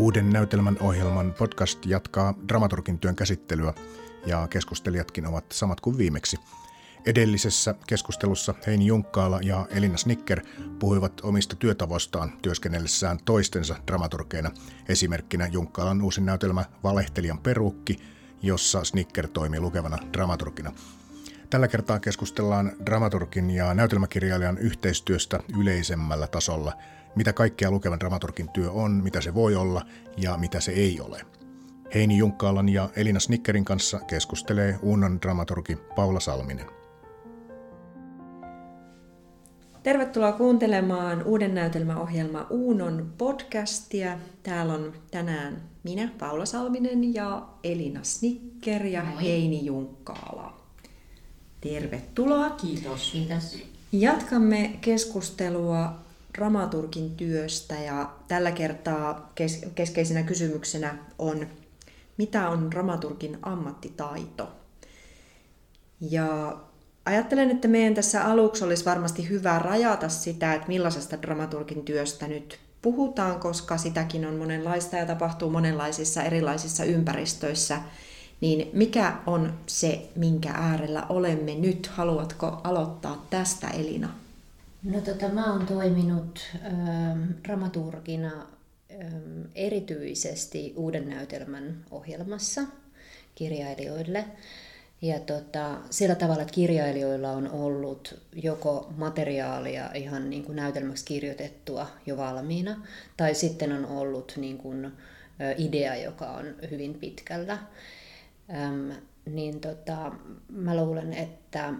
Uuden näytelmän ohjelman podcast jatkaa dramaturgin työn käsittelyä ja keskustelijatkin ovat samat kuin viimeksi. Edellisessä keskustelussa Heini Junkkaala ja Elina Snicker puhuivat omista työtavoistaan työskennellessään toistensa dramaturgeina. Esimerkkinä Junkkaalan uusi näytelmä Valehtelijan peruukki, jossa Snicker toimi lukevana dramaturgina. Tällä kertaa keskustellaan dramaturgin ja näytelmäkirjailijan yhteistyöstä yleisemmällä tasolla – mitä kaikkea lukevan dramaturgin työ on, mitä se voi olla ja mitä se ei ole. Heini Junkkaalan ja Elina Snickerin kanssa keskustelee Uunon dramaturgi Paula Salminen. Tervetuloa kuuntelemaan uuden näytelmäohjelma Uunon podcastia. Täällä on tänään minä, Paula Salminen ja Elina Snicker ja Moi. Heini Junkkaala. Tervetuloa. Kiitos. Kiitos. Jatkamme keskustelua dramaturgin työstä ja tällä kertaa kes- keskeisenä kysymyksenä on, mitä on dramaturgin ammattitaito? Ja ajattelen, että meidän tässä aluksi olisi varmasti hyvä rajata sitä, että millaisesta dramaturgin työstä nyt puhutaan, koska sitäkin on monenlaista ja tapahtuu monenlaisissa erilaisissa ympäristöissä. Niin mikä on se, minkä äärellä olemme nyt? Haluatko aloittaa tästä, Elina? No tota, mä oon toiminut ähm, dramaturgina ähm, erityisesti uuden näytelmän ohjelmassa kirjailijoille. Ja tota, sillä tavalla, että kirjailijoilla on ollut joko materiaalia ihan niin kuin näytelmäksi kirjoitettua jo valmiina, tai sitten on ollut niin kuin, idea, joka on hyvin pitkällä. Ähm, niin tota, mä luulen, että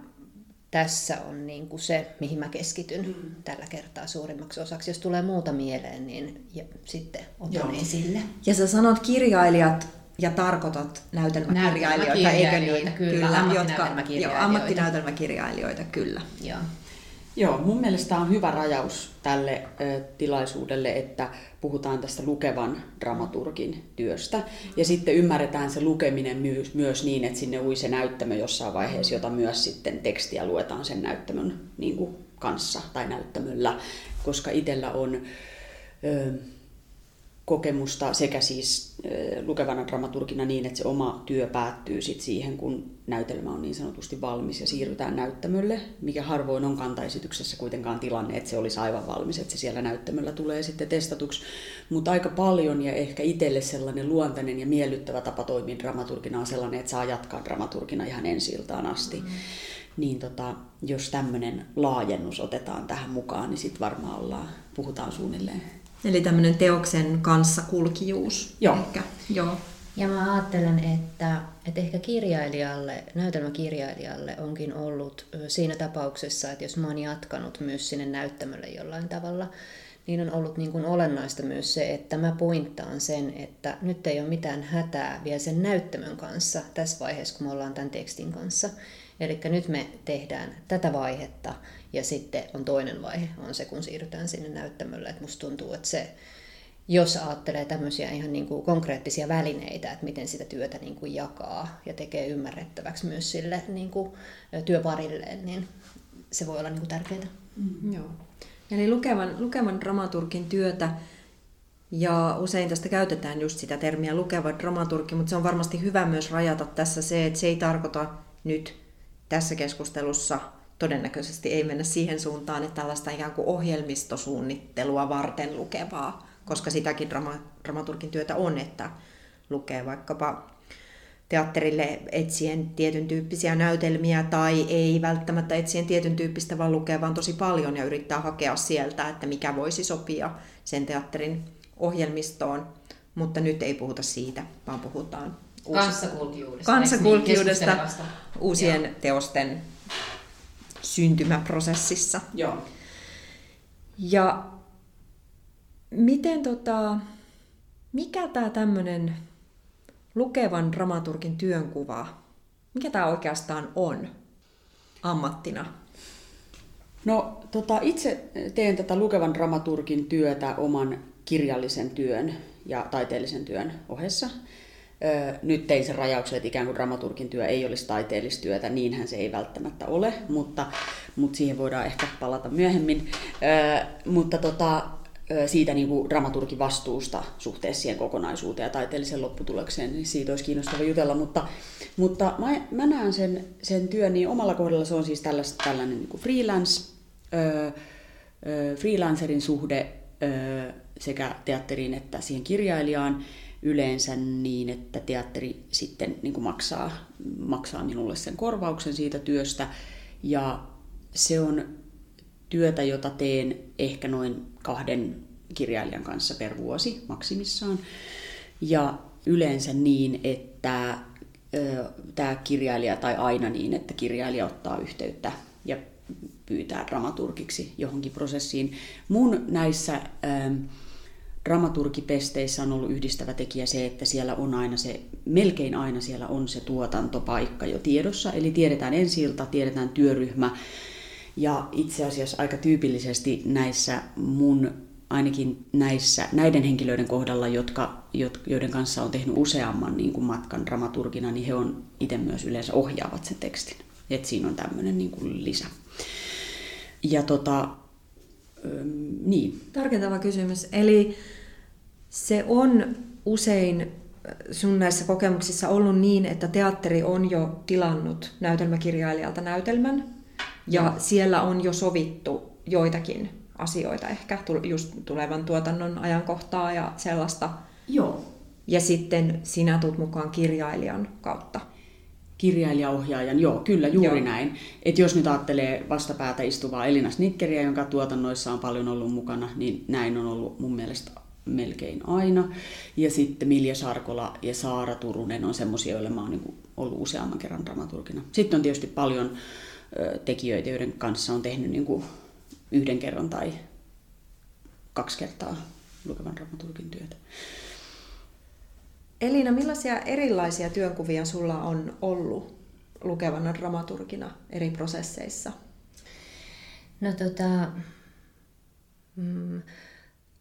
tässä on niin kuin se, mihin mä keskityn mm. tällä kertaa suurimmaksi osaksi. Jos tulee muuta mieleen, niin ja sitten otan Joo. esille. Ja sä sanot kirjailijat ja tarkoitat näytelmäkirjailijoita, eikö niin? Kyllä, kyllä ammattinäytelmäkirjailijoita. Jotka, ammattinäytelmäkirjailijoita, kyllä. Joo. Joo, mun mielestä on hyvä rajaus tälle ö, tilaisuudelle, että puhutaan tästä lukevan dramaturgin työstä. Ja sitten ymmärretään se lukeminen myös, myös niin, että sinne ui se näyttämö jossain vaiheessa, jota myös sitten tekstiä luetaan sen näyttämön niin kuin kanssa tai näyttämöllä. Koska itsellä on... Ö, kokemusta sekä siis lukevana dramaturgina niin, että se oma työ päättyy sit siihen, kun näytelmä on niin sanotusti valmis ja siirrytään näyttämölle, mikä harvoin on kantaesityksessä kuitenkaan tilanne, että se olisi aivan valmis, että se siellä näyttämöllä tulee sitten testatuksi. Mutta aika paljon ja ehkä itselle sellainen luontainen ja miellyttävä tapa toimia dramaturgina on sellainen, että saa jatkaa dramaturgina ihan ensi asti. Mm. Niin tota, jos tämmöinen laajennus otetaan tähän mukaan, niin sitten varmaan ollaan, puhutaan suunnilleen Eli tämmöinen teoksen kanssa kulkijuus. Joo. Ehkä. Joo. Ja mä ajattelen, että, että ehkä kirjailijalle, näytelmäkirjailijalle onkin ollut siinä tapauksessa, että jos mä oon jatkanut myös sinne näyttämölle jollain tavalla, niin on ollut niin kuin olennaista myös se, että mä pointtaan sen, että nyt ei ole mitään hätää vielä sen näyttämön kanssa tässä vaiheessa, kun me ollaan tämän tekstin kanssa. Eli nyt me tehdään tätä vaihetta ja sitten on toinen vaihe, on se kun siirrytään sinne näyttämölle. Että musta tuntuu, että se, jos ajattelee tämmöisiä ihan niin kuin konkreettisia välineitä, että miten sitä työtä niin kuin jakaa ja tekee ymmärrettäväksi myös sille niin kuin työparilleen, niin se voi olla niin kuin tärkeää. Mm, joo. Eli lukevan, lukevan dramaturgin työtä ja usein tästä käytetään just sitä termiä lukeva dramaturgi, mutta se on varmasti hyvä myös rajata tässä se, että se ei tarkoita nyt tässä keskustelussa todennäköisesti ei mennä siihen suuntaan, että tällaista ikään kuin ohjelmistosuunnittelua varten lukevaa, koska sitäkin drama, dramaturgin työtä on, että lukee vaikkapa teatterille etsien tietyn tyyppisiä näytelmiä tai ei välttämättä etsien tietyn tyyppistä, vaan lukee vaan tosi paljon ja yrittää hakea sieltä, että mikä voisi sopia sen teatterin ohjelmistoon. Mutta nyt ei puhuta siitä, vaan puhutaan kanssakulkijuudesta, kanssakulkijuudesta uusien Joo. teosten syntymäprosessissa. Joo. Ja miten tota, mikä tämä tämmöinen lukevan dramaturgin työnkuva, mikä tämä oikeastaan on ammattina? No tota, itse teen tätä lukevan dramaturgin työtä oman kirjallisen työn ja taiteellisen työn ohessa nyt tein sen rajauksen, että ikään kuin dramaturgin työ ei olisi taiteellista työtä, niinhän se ei välttämättä ole, mutta, mutta siihen voidaan ehkä palata myöhemmin. mutta tota, siitä niin kuin dramaturgin vastuusta suhteessa siihen kokonaisuuteen ja taiteelliseen lopputulokseen, niin siitä olisi kiinnostava jutella, mutta, mutta mä, mä näen sen, sen työn, niin omalla kohdalla. Se on siis tällainen, tällainen niin kuin freelance, freelancerin suhde sekä teatteriin että siihen kirjailijaan yleensä niin, että teatteri sitten niin kuin maksaa, maksaa minulle sen korvauksen siitä työstä ja se on työtä, jota teen ehkä noin kahden kirjailijan kanssa per vuosi maksimissaan. Ja yleensä niin, että tämä kirjailija, tai aina niin, että kirjailija ottaa yhteyttä ja pyytää dramaturgiksi johonkin prosessiin. Mun näissä ö, dramaturgipesteissä on ollut yhdistävä tekijä se, että siellä on aina se, melkein aina siellä on se tuotantopaikka jo tiedossa, eli tiedetään ensi tiedetään työryhmä, ja itse asiassa aika tyypillisesti näissä mun, ainakin näissä, näiden henkilöiden kohdalla, jotka, joiden kanssa on tehnyt useamman niin kuin matkan dramaturgina, niin he on itse myös yleensä ohjaavat sen tekstin. Että siinä on tämmöinen niin lisä. Ja tota, niin. Tarkentava kysymys. Eli se on usein sun näissä kokemuksissa ollut niin, että teatteri on jo tilannut näytelmäkirjailijalta näytelmän, ja siellä on jo sovittu joitakin asioita, ehkä just tulevan tuotannon ajankohtaa ja sellaista. Joo. Ja sitten sinä tulet mukaan kirjailijan kautta. Kirjailijaohjaajan, joo, kyllä, juuri joo. näin. Et jos nyt ajattelee vastapäätä istuvaa Elina Snickeriä, jonka tuotannoissa on paljon ollut mukana, niin näin on ollut mun mielestä melkein aina. Ja sitten Milja Sarkola ja Saara Turunen on semmoisia, joille mä oon niin ollut useamman kerran dramaturgina. Sitten on tietysti paljon tekijöitä, joiden kanssa on tehnyt niin kuin yhden kerran tai kaksi kertaa lukevan dramaturgin työtä. Elina, millaisia erilaisia työnkuvia sulla on ollut lukevana dramaturgina eri prosesseissa? No tota, mm,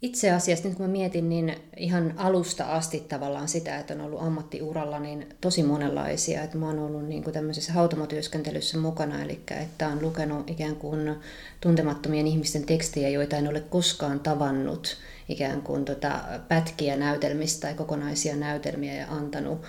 itse asiassa nyt kun mä mietin, niin ihan alusta asti tavallaan sitä, että on ollut ammattiuralla, niin tosi monenlaisia. Että mä oon ollut niin kuin tämmöisessä hautomotyöskentelyssä mukana, eli että on lukenut ikään kuin tuntemattomien ihmisten tekstejä, joita en ole koskaan tavannut ikään kuin tota pätkiä näytelmistä tai kokonaisia näytelmiä ja antanut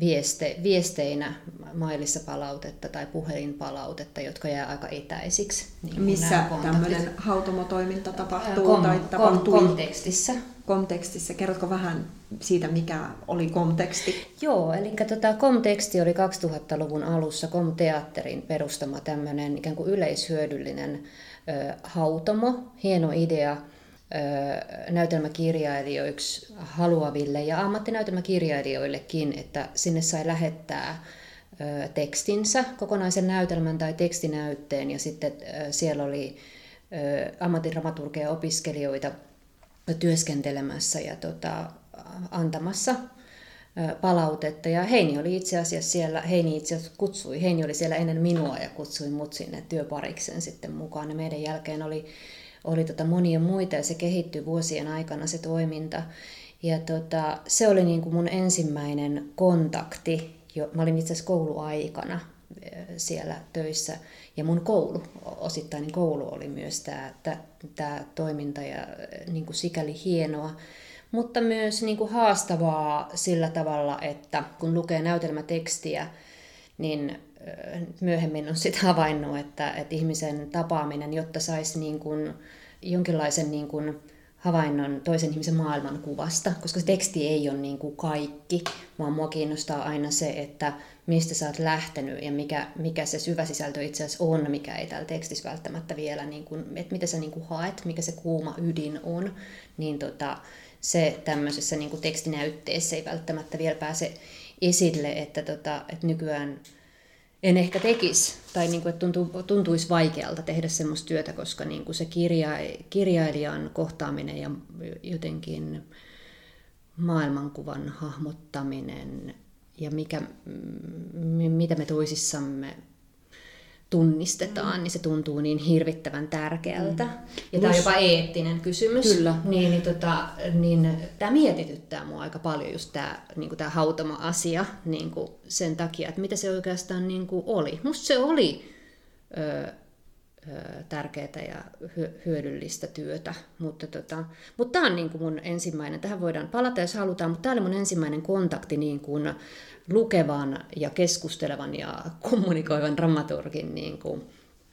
vieste, viesteinä mailissa palautetta tai puhelinpalautetta, jotka jää aika etäisiksi. Niin Missä tämmöinen hautomotoiminta tapahtuu kom, tai tapahtui? Kontekstissa. Kontekstissa. Kerrotko vähän siitä, mikä oli konteksti? Joo, eli tota, konteksti oli 2000-luvun alussa Komteatterin perustama tämmöinen ikään kuin yleishyödyllinen ö, hautomo, hieno idea – näytelmäkirjailijoiksi haluaville ja ammattinäytelmäkirjailijoillekin, että sinne sai lähettää tekstinsä, kokonaisen näytelmän tai tekstinäytteen. Ja sitten siellä oli ammattidramaturgeja opiskelijoita työskentelemässä ja tota, antamassa palautetta. Ja Heini oli itse asiassa siellä, Heini itse asiassa kutsui, Heini oli siellä ennen minua ja kutsui mut sinne työpariksen sitten mukaan. Ja meidän jälkeen oli oli tota monia muita ja se kehittyi vuosien aikana se toiminta. Ja tota, se oli niin kuin mun ensimmäinen kontakti, jo, mä olin itse asiassa kouluaikana siellä töissä. Ja mun koulu, osittainen koulu oli myös tämä, tämä toiminta ja niin kuin sikäli hienoa. Mutta myös niin kuin haastavaa sillä tavalla, että kun lukee näytelmätekstiä, niin myöhemmin on sitä havainnut, että, että ihmisen tapaaminen, jotta saisi niin kuin jonkinlaisen niin kuin havainnon toisen ihmisen maailmankuvasta, koska se teksti ei ole niin kuin kaikki, vaan mua kiinnostaa aina se, että mistä sä oot lähtenyt ja mikä, mikä se syvä sisältö itse asiassa on, mikä ei täällä tekstissä välttämättä vielä, niin kuin, että mitä sä niin kuin haet, mikä se kuuma ydin on, niin tota, se tämmöisessä niin kuin tekstinäytteessä ei välttämättä vielä pääse esille, että, tota, että nykyään en ehkä tekisi, tai niin kuin, että tuntuu, tuntuisi vaikealta tehdä semmoista työtä, koska niin kuin se kirja, kirjailijan kohtaaminen ja jotenkin maailmankuvan hahmottaminen ja mikä, mitä me toisissamme tunnistetaan, mm. niin se tuntuu niin hirvittävän tärkeältä. Mm. Ja tämä on jopa eettinen kysymys. Kyllä. Niin, niin, tota, niin tämä mietityttää mua aika paljon just tämä niin tämä hautama-asia niin kuin sen takia, että mitä se oikeastaan niin kuin oli. Musta se oli ö, tärkeää ja hyödyllistä työtä. Mutta, tota, mutta tämä on niin kuin mun ensimmäinen, tähän voidaan palata jos halutaan, mutta tämä oli mun ensimmäinen kontakti niin kuin lukevan ja keskustelevan ja kommunikoivan dramaturgin niin kuin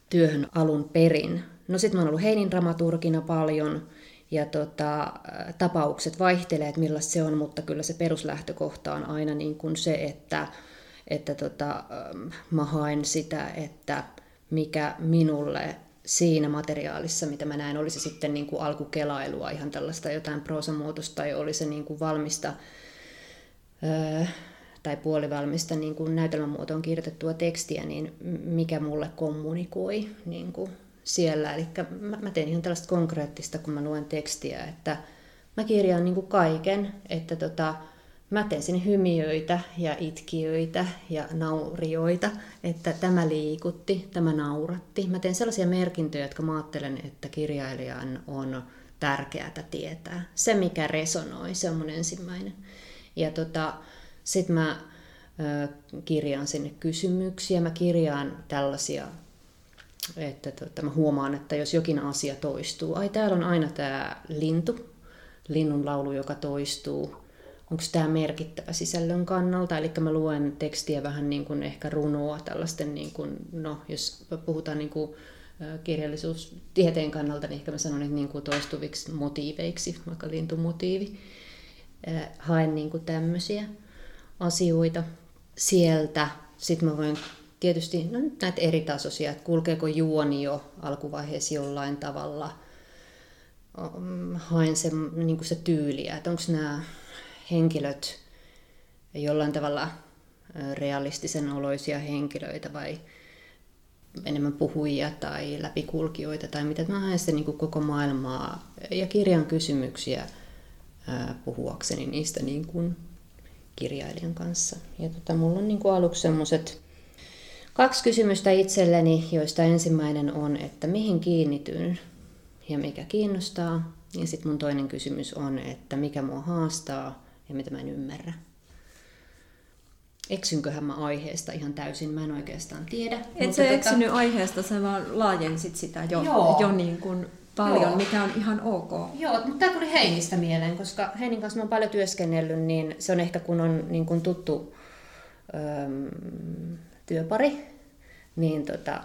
työhön alun perin. No sitten mä oon ollut Heinin dramaturgina paljon, ja tota, tapaukset vaihtelee, että millaista se on, mutta kyllä se peruslähtökohta on aina niin kuin se, että, että tota, mä haen sitä, että mikä minulle siinä materiaalissa, mitä mä näen, oli se sitten niin kuin alkukelailua, ihan tällaista jotain proosamuotoista, tai oli se niin kuin valmista öö, tai puolivalmista niin kuin näytelmämuotoon kirjoitettua tekstiä, niin mikä mulle kommunikoi niin kuin siellä. Eli mä, mä teen ihan tällaista konkreettista, kun mä luen tekstiä, että mä kirjaan niin kuin kaiken, että tota, mä teen sinne hymiöitä ja itkiöitä ja naurioita, että tämä liikutti, tämä nauratti. Mä teen sellaisia merkintöjä, jotka mä ajattelen, että kirjailijan on tärkeää tietää. Se, mikä resonoi, se on mun ensimmäinen. Ja tota, sitten mä kirjaan sinne kysymyksiä, mä kirjaan tällaisia että tota, mä huomaan, että jos jokin asia toistuu, ai täällä on aina tämä lintu, linnun laulu, joka toistuu, onko tämä merkittävä sisällön kannalta, eli mä luen tekstiä vähän niin kuin ehkä runoa tällaisten, niin kuin, no jos puhutaan niin kuin kirjallisuustieteen kannalta, niin ehkä mä sanon, että niin kuin toistuviksi motiiveiksi, vaikka lintumotiivi. Haen niin kuin tämmöisiä asioita sieltä. Sitten mä voin tietysti no, näitä eri tasoisia, että kulkeeko juoni jo alkuvaiheessa jollain tavalla. Haen se, niin se tyyliä, että onko nämä henkilöt jollain tavalla realistisen oloisia henkilöitä vai enemmän puhujia tai läpikulkijoita tai mitä. Mä haen sitä niin kuin koko maailmaa ja kirjan kysymyksiä puhuakseni niistä niin kuin kirjailijan kanssa. Ja tota, mulla on niin kuin aluksi semmoiset kaksi kysymystä itselleni, joista ensimmäinen on, että mihin kiinnityn ja mikä kiinnostaa. Ja sitten mun toinen kysymys on, että mikä mua haastaa ja mitä mä en ymmärrä. Eksynköhän mä aiheesta ihan täysin, mä en oikeastaan tiedä. Et sä tota... eksynyt aiheesta, sä vaan laajensit sitä jo, jo niin kuin paljon, Joo. mikä on ihan ok. Joo, mutta tämä tuli Heinistä mieleen, koska Heinin kanssa oon paljon työskennellyt, niin se on ehkä kun on niin kuin tuttu öö, työpari, niin tota,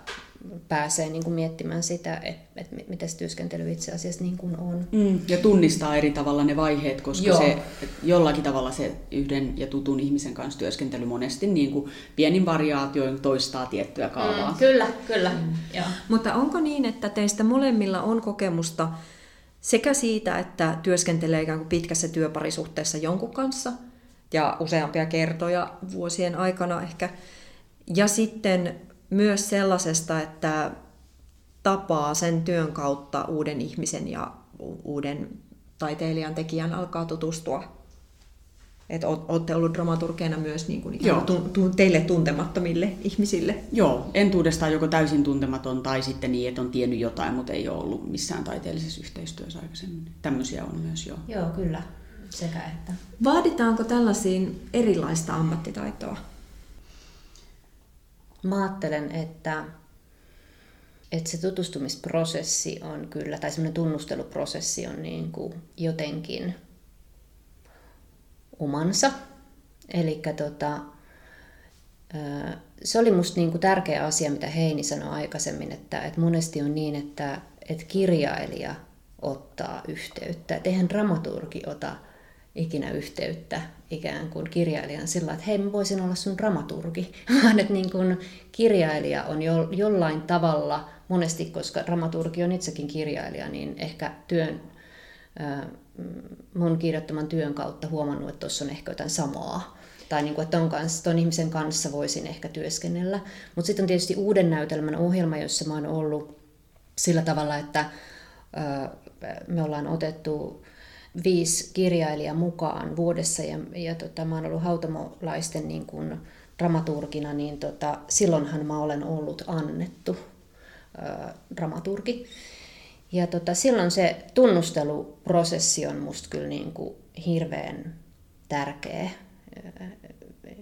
pääsee niin kuin miettimään sitä, että et miten se työskentely itse asiassa niin kuin on. Mm, ja tunnistaa eri tavalla ne vaiheet, koska Joo. se jollakin tavalla se yhden ja tutun ihmisen kanssa työskentely monesti niin kuin pienin variaatioin toistaa tiettyä kaavaa. Mm, kyllä, kyllä. Mm. Joo. Mutta onko niin, että teistä molemmilla on kokemusta sekä siitä, että työskentelee ikään kuin pitkässä työparisuhteessa jonkun kanssa ja useampia kertoja vuosien aikana ehkä, ja sitten myös sellaisesta, että tapaa sen työn kautta uuden ihmisen ja uuden taiteilijan tekijän alkaa tutustua. Että olette ollut dramaturgeina myös niin kuin Joo. Teille tuntemattomille ihmisille. Joo, entuudestaan joko täysin tuntematon tai sitten niin, että on tiennyt jotain, mutta ei ole ollut missään taiteellisessa yhteistyössä aikaisemmin. Tämmöisiä on myös jo. Joo, kyllä. Sekä että. Vaaditaanko tällaisiin erilaista ammattitaitoa? Mä ajattelen, että, että se tutustumisprosessi on kyllä, tai semmoinen tunnusteluprosessi on niin kuin jotenkin omansa. Eli tota, se oli musta niin kuin tärkeä asia, mitä Heini sanoi aikaisemmin, että, että monesti on niin, että, että kirjailija ottaa yhteyttä. Et eihän dramaturgi ota ikinä yhteyttä ikään kuin kirjailijan sillä että hei mä voisin olla sun dramaturgi, vaan että niin kuin kirjailija on jo, jollain tavalla, monesti koska dramaturgi on itsekin kirjailija, niin ehkä työn, mun kirjoittaman työn kautta huomannut, että tuossa on ehkä jotain samaa. Tai niin kuin, että ton, kanssa, ton ihmisen kanssa voisin ehkä työskennellä. Mutta sitten on tietysti uuden näytelmän ohjelma, jossa mä oon ollut sillä tavalla, että me ollaan otettu viisi kirjailijaa mukaan vuodessa ja, ja tota, mä oon ollut hautamolaisten niin kuin dramaturgina, niin tota, silloinhan mä olen ollut annettu ää, dramaturgi. Ja tota, silloin se tunnusteluprosessi on musta kyllä niin kuin hirveän tärkeä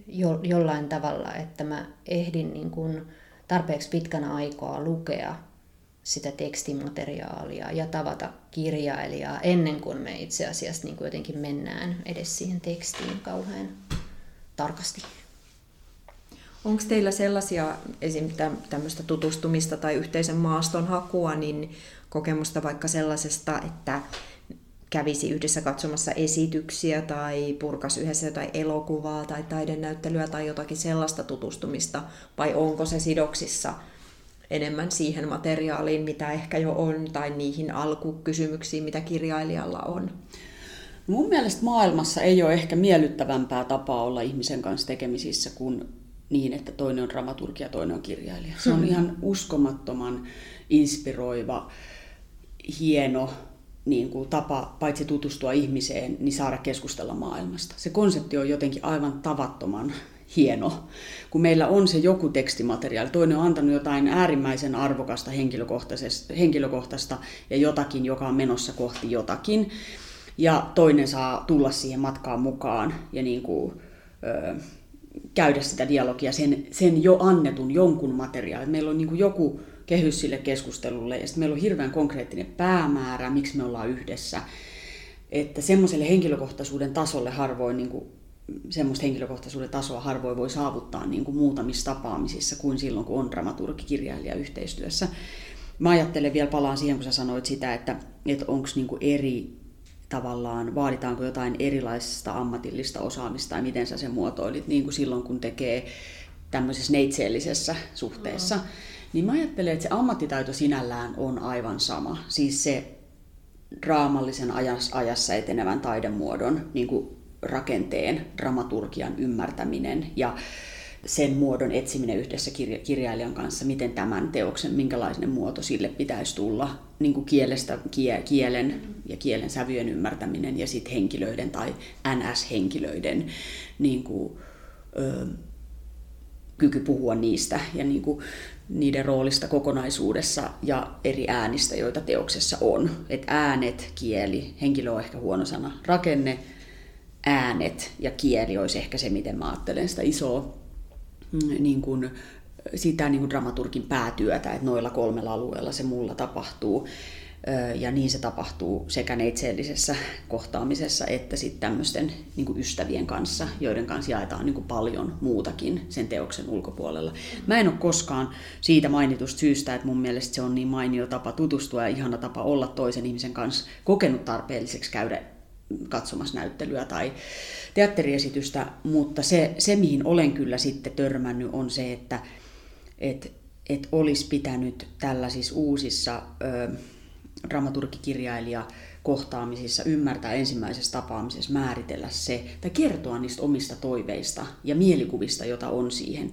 jo, jollain tavalla, että mä ehdin niin kuin tarpeeksi pitkänä aikaa lukea sitä tekstimateriaalia ja tavata kirjailijaa ennen kuin me itse asiassa niin kuin jotenkin mennään edes siihen tekstiin kauhean tarkasti. Onko teillä sellaisia esim. tämmöistä tutustumista tai yhteisen maaston hakua, niin kokemusta vaikka sellaisesta, että kävisi yhdessä katsomassa esityksiä tai purkas yhdessä jotain elokuvaa tai taidenäyttelyä tai jotakin sellaista tutustumista, vai onko se sidoksissa enemmän siihen materiaaliin, mitä ehkä jo on, tai niihin alkukysymyksiin, mitä kirjailijalla on? Mun mielestä maailmassa ei ole ehkä miellyttävämpää tapaa olla ihmisen kanssa tekemisissä kuin niin, että toinen on dramaturgia ja toinen on kirjailija. Se on hmm. ihan uskomattoman inspiroiva, hieno niin kuin tapa paitsi tutustua ihmiseen, niin saada keskustella maailmasta. Se konsepti on jotenkin aivan tavattoman hieno, kun meillä on se joku tekstimateriaali. Toinen on antanut jotain äärimmäisen arvokasta henkilökohtaista ja jotakin, joka on menossa kohti jotakin. Ja toinen saa tulla siihen matkaan mukaan ja niin kuin, ö, käydä sitä dialogia sen, sen jo annetun jonkun materiaalin. Meillä on niin kuin joku kehys sille keskustelulle ja sitten meillä on hirveän konkreettinen päämäärä, miksi me ollaan yhdessä. Että semmoiselle henkilökohtaisuuden tasolle harvoin, niin kuin, semmoista henkilökohtaisuuden tasoa harvoin voi saavuttaa niin kuin muutamissa tapaamisissa kuin silloin, kun on dramaturgi kirjailija yhteistyössä. Mä ajattelen vielä, palaan siihen, kun sä sanoit sitä, että, että onko niin eri tavallaan, vaaditaanko jotain erilaista ammatillista osaamista tai miten sä sen muotoilit, niin kuin silloin kun tekee tämmöisessä neitseellisessä suhteessa. Mm. Niin mä ajattelen, että se ammattitaito sinällään on aivan sama. Siis se draamallisen ajassa etenevän taidemuodon niin kuin rakenteen, dramaturgian ymmärtäminen ja sen muodon etsiminen yhdessä kirjailijan kanssa, miten tämän teoksen, minkälainen muoto sille pitäisi tulla, niin kuin kielestä, kie, kielen ja kielen sävyjen ymmärtäminen ja sitten henkilöiden tai NS-henkilöiden niin kuin, ö, kyky puhua niistä ja niin kuin, niiden roolista kokonaisuudessa ja eri äänistä, joita teoksessa on. Et äänet, kieli, henkilö on ehkä huono sana, rakenne, äänet ja kieli olisi ehkä se, miten mä ajattelen sitä isoa mm, niin kuin, sitä niin kuin dramaturgin päätyötä, että noilla kolmella alueella se mulla tapahtuu. Ja niin se tapahtuu sekä neitseellisessä kohtaamisessa että sitten tämmöisten niin ystävien kanssa, joiden kanssa jaetaan niin paljon muutakin sen teoksen ulkopuolella. Mä en ole koskaan siitä mainitusta syystä, että mun mielestä se on niin mainio tapa tutustua ja ihana tapa olla toisen ihmisen kanssa kokenut tarpeelliseksi käydä katsomassa näyttelyä tai teatteriesitystä, mutta se, se mihin olen kyllä sitten törmännyt on se, että et, et olisi pitänyt tällaisissa uusissa ö, dramaturgikirjailija kohtaamisissa ymmärtää ensimmäisessä tapaamisessa määritellä se, tai kertoa niistä omista toiveista ja mielikuvista, jota on siihen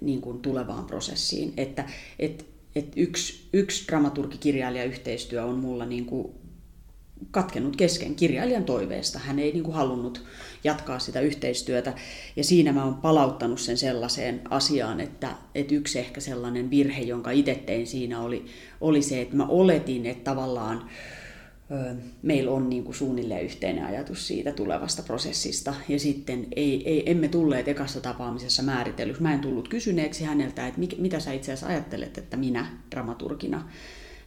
niin kuin tulevaan prosessiin. Että et, et yksi, yksi dramaturgikirjailija yhteistyö on mulla niin kuin katkennut kesken kirjailijan toiveesta. Hän ei niin kuin halunnut jatkaa sitä yhteistyötä. Ja siinä mä oon palauttanut sen sellaiseen asiaan, että, että yksi ehkä sellainen virhe, jonka itse tein siinä oli, oli se, että mä oletin, että tavallaan ö, meillä on niin kuin suunnilleen yhteinen ajatus siitä tulevasta prosessista. Ja sitten ei, ei, emme tulleet ekassa tapaamisessa määritellyksi. Mä en tullut kysyneeksi häneltä, että mikä, mitä sä itse asiassa ajattelet, että minä dramaturgina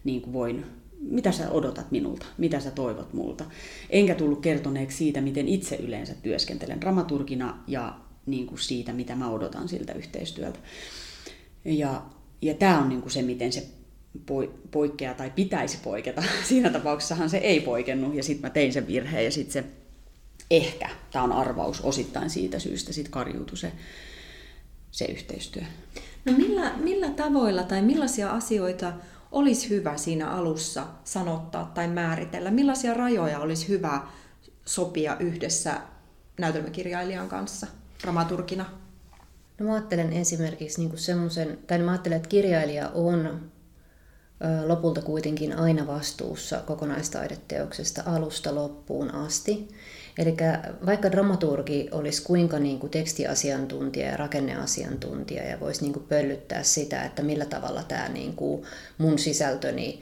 niin kuin voin mitä sä odotat minulta, mitä sä toivot multa. Enkä tullut kertoneeksi siitä, miten itse yleensä työskentelen dramaturgina ja niin kuin siitä, mitä mä odotan siltä yhteistyöltä. Ja, ja tämä on niin kuin se, miten se poikkeaa tai pitäisi poiketa. Siinä tapauksessahan se ei poikennut ja sitten mä tein sen virheen ja sitten se ehkä, tämä on arvaus osittain siitä syystä, sitten karjuutui se, se yhteistyö. No millä, millä tavoilla tai millaisia asioita olisi hyvä siinä alussa sanottaa tai määritellä? Millaisia rajoja olisi hyvä sopia yhdessä näytelmäkirjailijan kanssa dramaturgina? No mä ajattelen esimerkiksi niin semmoisen, tai mä ajattelen, että kirjailija on lopulta kuitenkin aina vastuussa kokonaistaideteoksesta alusta loppuun asti. Eli vaikka dramaturgi olisi kuinka niin kuin tekstiasiantuntija ja rakenneasiantuntija ja voisi niin kuin pöllyttää sitä, että millä tavalla tämä niin kuin mun sisältöni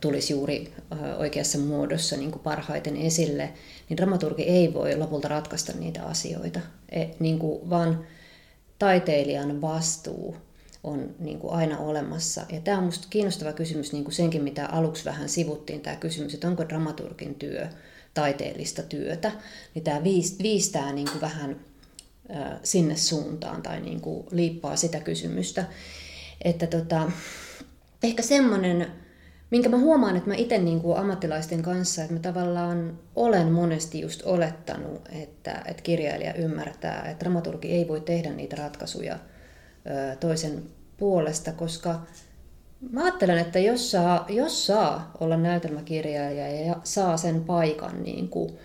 tulisi juuri oikeassa muodossa niin kuin parhaiten esille, niin dramaturgi ei voi lopulta ratkaista niitä asioita, e, niin kuin, vaan taiteilijan vastuu on niin kuin aina olemassa. Ja tämä on minusta kiinnostava kysymys niin kuin senkin, mitä aluksi vähän sivuttiin, tämä kysymys, että onko dramaturgin työ taiteellista työtä, niin tämä viistää niin kuin vähän sinne suuntaan tai niin kuin liippaa sitä kysymystä. Että tota, ehkä semmoinen, minkä mä huomaan, että mä itse niin kuin ammattilaisten kanssa, että mä tavallaan olen monesti just olettanut, että, että kirjailija ymmärtää, että dramaturgi ei voi tehdä niitä ratkaisuja toisen puolesta, koska mä ajattelen, että jos saa, jos saa olla näytelmäkirjailija ja saa sen paikan niin kuin,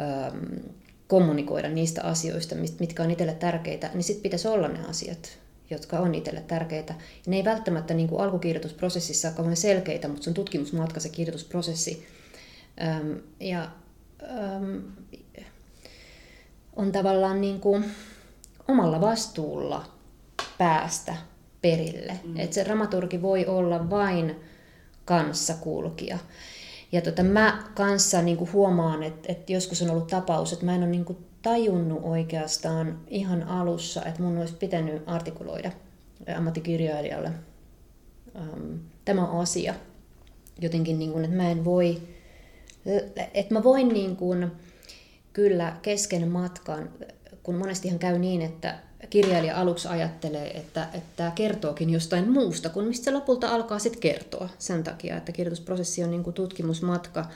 ähm, kommunikoida niistä asioista, mitkä on itselle tärkeitä, niin sitten pitäisi olla ne asiat, jotka on itselle tärkeitä. Ja ne ei välttämättä niin kuin alkukirjoitusprosessissa ole kauhean selkeitä, mutta se on tutkimusmatka se kirjoitusprosessi. Ähm, ja ähm, on tavallaan niin kuin omalla vastuulla päästä perille. Mm. Että se dramaturgi voi olla vain kanssakulkija. Ja tota, mä kanssa niin kuin huomaan, että, että joskus on ollut tapaus, että mä en ole niin kuin tajunnut oikeastaan ihan alussa, että mun olisi pitänyt artikuloida ammattikirjailijalle um, tämä asia. Jotenkin, niin kuin, että mä en voi, että mä voin niin kuin, kyllä kesken matkan, kun monestihan käy niin, että kirjailija aluksi ajattelee, että, että tämä kertookin jostain muusta kuin mistä se lopulta alkaa sitten kertoa. Sen takia, että kirjoitusprosessi on niin kuin tutkimusmatka.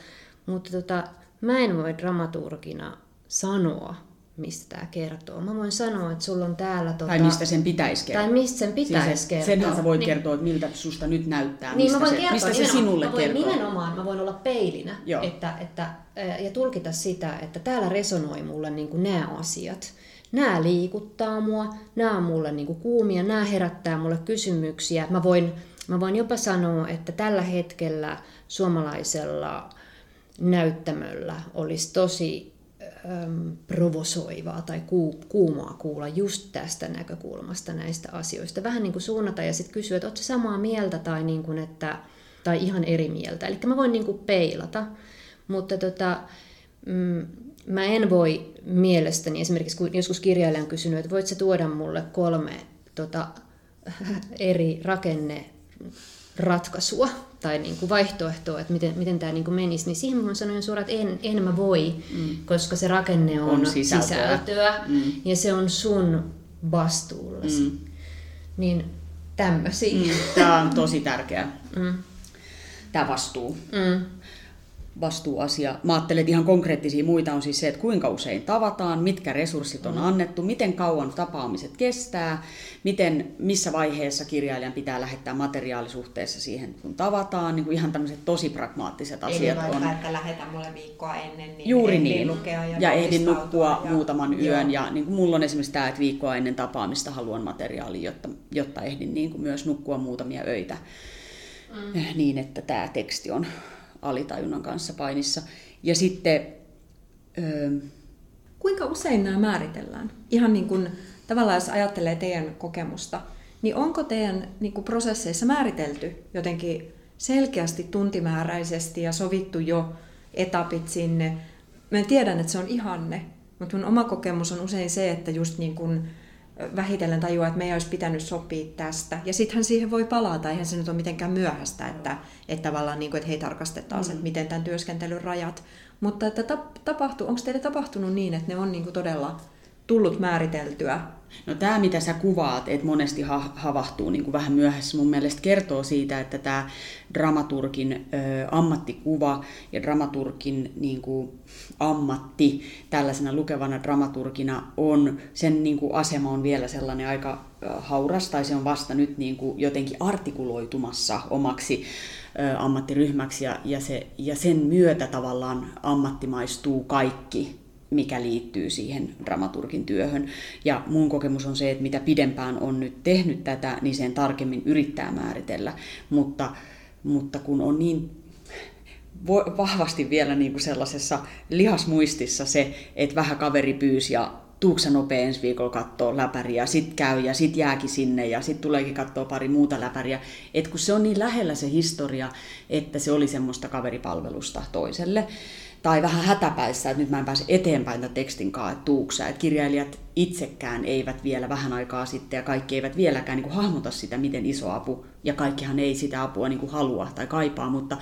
Mutta tota, mä en voi dramaturgina sanoa, mistä tämä kertoo. Mä voin sanoa, että sulla on täällä... Tota, tai mistä sen pitäisi kertoa. Tai mistä sen pitäisi siis kertoa. Senhän sä voit niin, kertoa, että miltä susta nyt näyttää, niin, mistä, mä voin se, kertoa, mistä se sinulle mä voin, kertoo. Nimenomaan mä voin olla peilinä että, että, ja tulkita sitä, että täällä resonoi mulle niin kuin nämä asiat nämä liikuttaa mua, nämä on mulle niin kuin kuumia, nämä herättää mulle kysymyksiä. Mä voin, mä voin jopa sanoa, että tällä hetkellä suomalaisella näyttämöllä olisi tosi äm, provosoivaa tai ku, kuumaa kuulla just tästä näkökulmasta näistä asioista. Vähän niin kuin suunnata ja sitten kysyä, että oletko samaa mieltä tai, niin kuin, että, tai ihan eri mieltä. Eli mä voin niin kuin peilata, mutta tota, mm, mä en voi mielestäni, esimerkiksi kun joskus kirjailija on kysynyt, että voit sä tuoda mulle kolme tota, eri rakenne ratkaisua tai niin kuin vaihtoehtoa, että miten, miten tämä niin kuin menisi, niin siihen mä sanoin suoraan, että en, en mä voi, mm. koska se rakenne on, on sisältöä, sisältöä mm. ja se on sun vastuullasi. Mm. Niin tämmöisiä. Mm, tämä on tosi tärkeä. Mm. Tämä vastuu. Mm vastuuasia. Mä ajattelen, että ihan konkreettisia muita on siis se, että kuinka usein tavataan, mitkä resurssit on mm. annettu, miten kauan tapaamiset kestää, miten, missä vaiheessa kirjailijan pitää lähettää materiaalisuhteessa siihen, kun tavataan. Niin kuin ihan tämmöiset tosi pragmaattiset Eli asiat vaikka, on. että lähetä mulle viikkoa ennen, niin Juuri niin. lukea ja, ja ehdin nukkua ja... muutaman yön. Joo. Ja niin kuin mulla on esimerkiksi tämä, että viikkoa ennen tapaamista haluan materiaalia, jotta, jotta ehdin niin kuin myös nukkua muutamia öitä. Mm. Niin, että tämä teksti on alitajunnan kanssa painissa. Ja sitten... Öö, Kuinka usein nämä määritellään? Ihan niin kuin, tavallaan jos ajattelee teidän kokemusta, niin onko teidän niin kuin prosesseissa määritelty jotenkin selkeästi tuntimääräisesti ja sovittu jo etapit sinne? Mä tiedän, että se on ihanne, mutta mun oma kokemus on usein se, että just niin kuin vähitellen tajuaa, että meidän olisi pitänyt sopia tästä. Ja sittenhän siihen voi palata, eihän se nyt ole mitenkään myöhäistä, että, että tavallaan niin kuin, että hei tarkastetaan mm. että miten tämän työskentelyn rajat. Mutta että tapahtuu, onko teille tapahtunut niin, että ne on niin kuin todella tullut määriteltyä? No tämä, mitä sä kuvaat, että monesti ha- havahtuu niin kuin vähän myöhässä, mun mielestä kertoo siitä, että tämä dramaturgin ö, ammattikuva ja dramaturgin niin kuin, ammatti tällaisena lukevana dramaturgina on, sen niin kuin, asema on vielä sellainen aika hauras, tai se on vasta nyt niin kuin, jotenkin artikuloitumassa omaksi ö, ammattiryhmäksi, ja, ja, se, ja sen myötä tavallaan ammattimaistuu kaikki mikä liittyy siihen dramaturgin työhön. Ja mun kokemus on se, että mitä pidempään on nyt tehnyt tätä, niin sen tarkemmin yrittää määritellä. Mutta, mutta kun on niin vahvasti vielä niin kuin sellaisessa lihasmuistissa se, että vähän kaveri pyysi ja tuuksa nopea ensi viikolla kattoo läpäriä, sit käy ja sit jääkin sinne ja sit tuleekin katsoa pari muuta läpäriä. Et kun se on niin lähellä se historia, että se oli semmoista kaveripalvelusta toiselle, tai vähän hätäpäissä, että nyt mä en pääse eteenpäin tämän tekstin kanssa, että tuuksä. Että kirjailijat itsekään eivät vielä vähän aikaa sitten ja kaikki eivät vieläkään niin kuin hahmota sitä, miten iso apu, ja kaikkihan ei sitä apua niin kuin halua tai kaipaa, mutta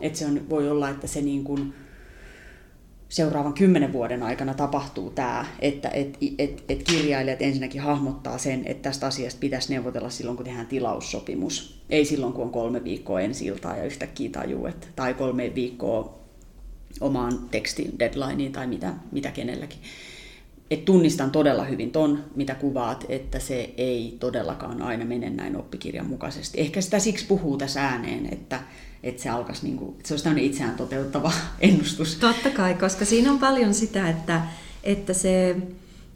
että se on, voi olla, että se niin kuin, seuraavan kymmenen vuoden aikana tapahtuu tämä, että et, et, et kirjailijat ensinnäkin hahmottaa sen, että tästä asiasta pitäisi neuvotella silloin, kun tehdään tilaussopimus. Ei silloin, kun on kolme viikkoa ensi iltaa ja yhtäkkiä tajuu, että, tai kolme viikkoa omaan tekstin deadlineen tai mitä, mitä kenelläkin. Et tunnistan todella hyvin ton, mitä kuvaat, että se ei todellakaan aina mene näin oppikirjan mukaisesti. Ehkä sitä siksi puhuu tässä ääneen, että, että se alkaisi, niin kuin, että se olisi tämmöinen itseään toteuttava ennustus. Totta kai, koska siinä on paljon sitä, että, että se